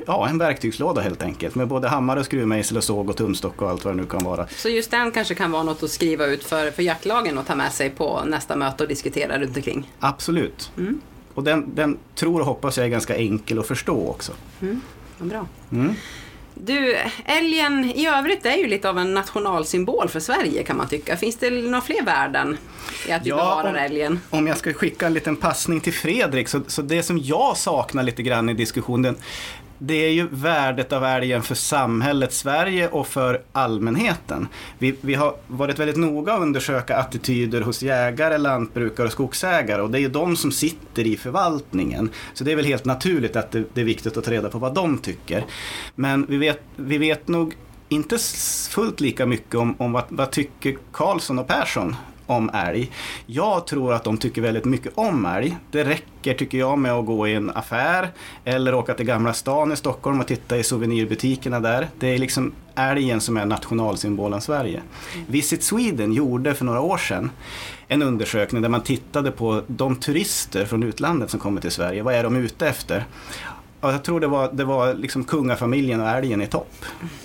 ja, en verktygslåda helt enkelt med både hammare, skruvmejsel och såg och tumstock och allt vad det nu kan vara. Så just den kanske kan vara något att skriva ut för, för jaktlagen och ta med sig på nästa möte och diskutera runt omkring? Absolut. Mm. Och den, den tror och hoppas jag är ganska enkel att förstå också. Mm. Bra. Mm. Du, älgen i övrigt är ju lite av en nationalsymbol för Sverige kan man tycka. Finns det några fler värden i att vi ja, bevarar älgen? Om jag ska skicka en liten passning till Fredrik, så, så det som jag saknar lite grann i diskussionen, det är ju värdet av älgen för samhället Sverige och för allmänheten. Vi, vi har varit väldigt noga att undersöka attityder hos jägare, lantbrukare och skogsägare och det är ju de som sitter i förvaltningen. Så det är väl helt naturligt att det, det är viktigt att ta reda på vad de tycker. Men vi vet, vi vet nog inte fullt lika mycket om, om vad, vad tycker Karlsson och Persson om älg. Jag tror att de tycker väldigt mycket om älg. Det räcker tycker jag med att gå i en affär eller åka till Gamla stan i Stockholm och titta i souvenirbutikerna där. Det är liksom älgen som är nationalsymbolen Sverige. Visit Sweden gjorde för några år sedan en undersökning där man tittade på de turister från utlandet som kommer till Sverige. Vad är de ute efter? Ja, jag tror det var, det var liksom kungafamiljen och älgen i topp.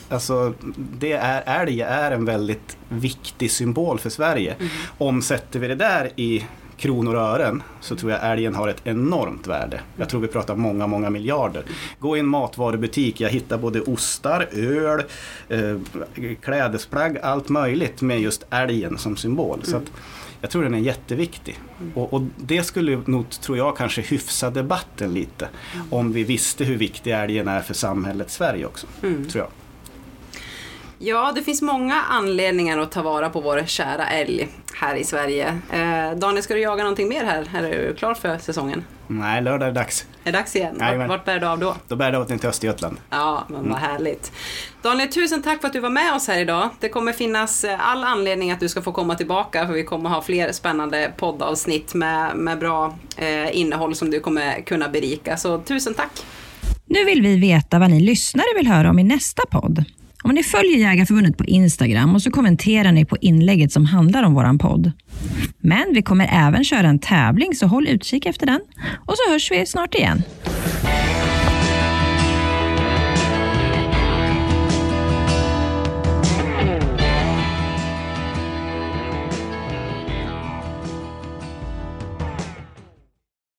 Alltså, det är, älg är en väldigt viktig symbol för Sverige. Mm. Omsätter vi det där i kronor och ören så tror jag älgen har ett enormt värde. Jag tror vi pratar många, många miljarder. Gå i en matvarubutik, jag hittar både ostar, öl, eh, klädesplagg, allt möjligt med just älgen som symbol. Så att, jag tror den är jätteviktig. Och, och, det skulle nog, tror jag, kanske hyfsa debatten lite. Om vi visste hur viktig älgen är för samhället Sverige också. Mm. Tror jag. Ja, det finns många anledningar att ta vara på vår kära älg här i Sverige. Eh, Daniel, ska du jaga någonting mer här? Är du klar för säsongen? Nej, lördag är det dags. Är det dags igen? Nej, vart, vart bär du av då? Då bär det åt till Östergötland. Ja, men vad mm. härligt. Daniel, tusen tack för att du var med oss här idag. Det kommer finnas eh, all anledning att du ska få komma tillbaka för vi kommer ha fler spännande poddavsnitt med, med bra eh, innehåll som du kommer kunna berika. Så tusen tack! Nu vill vi veta vad ni lyssnare vill höra om i nästa podd. Om ni följer Jägarförbundet på Instagram och så kommenterar ni på inlägget som handlar om våran podd. Men vi kommer även köra en tävling så håll utkik efter den och så hörs vi snart igen.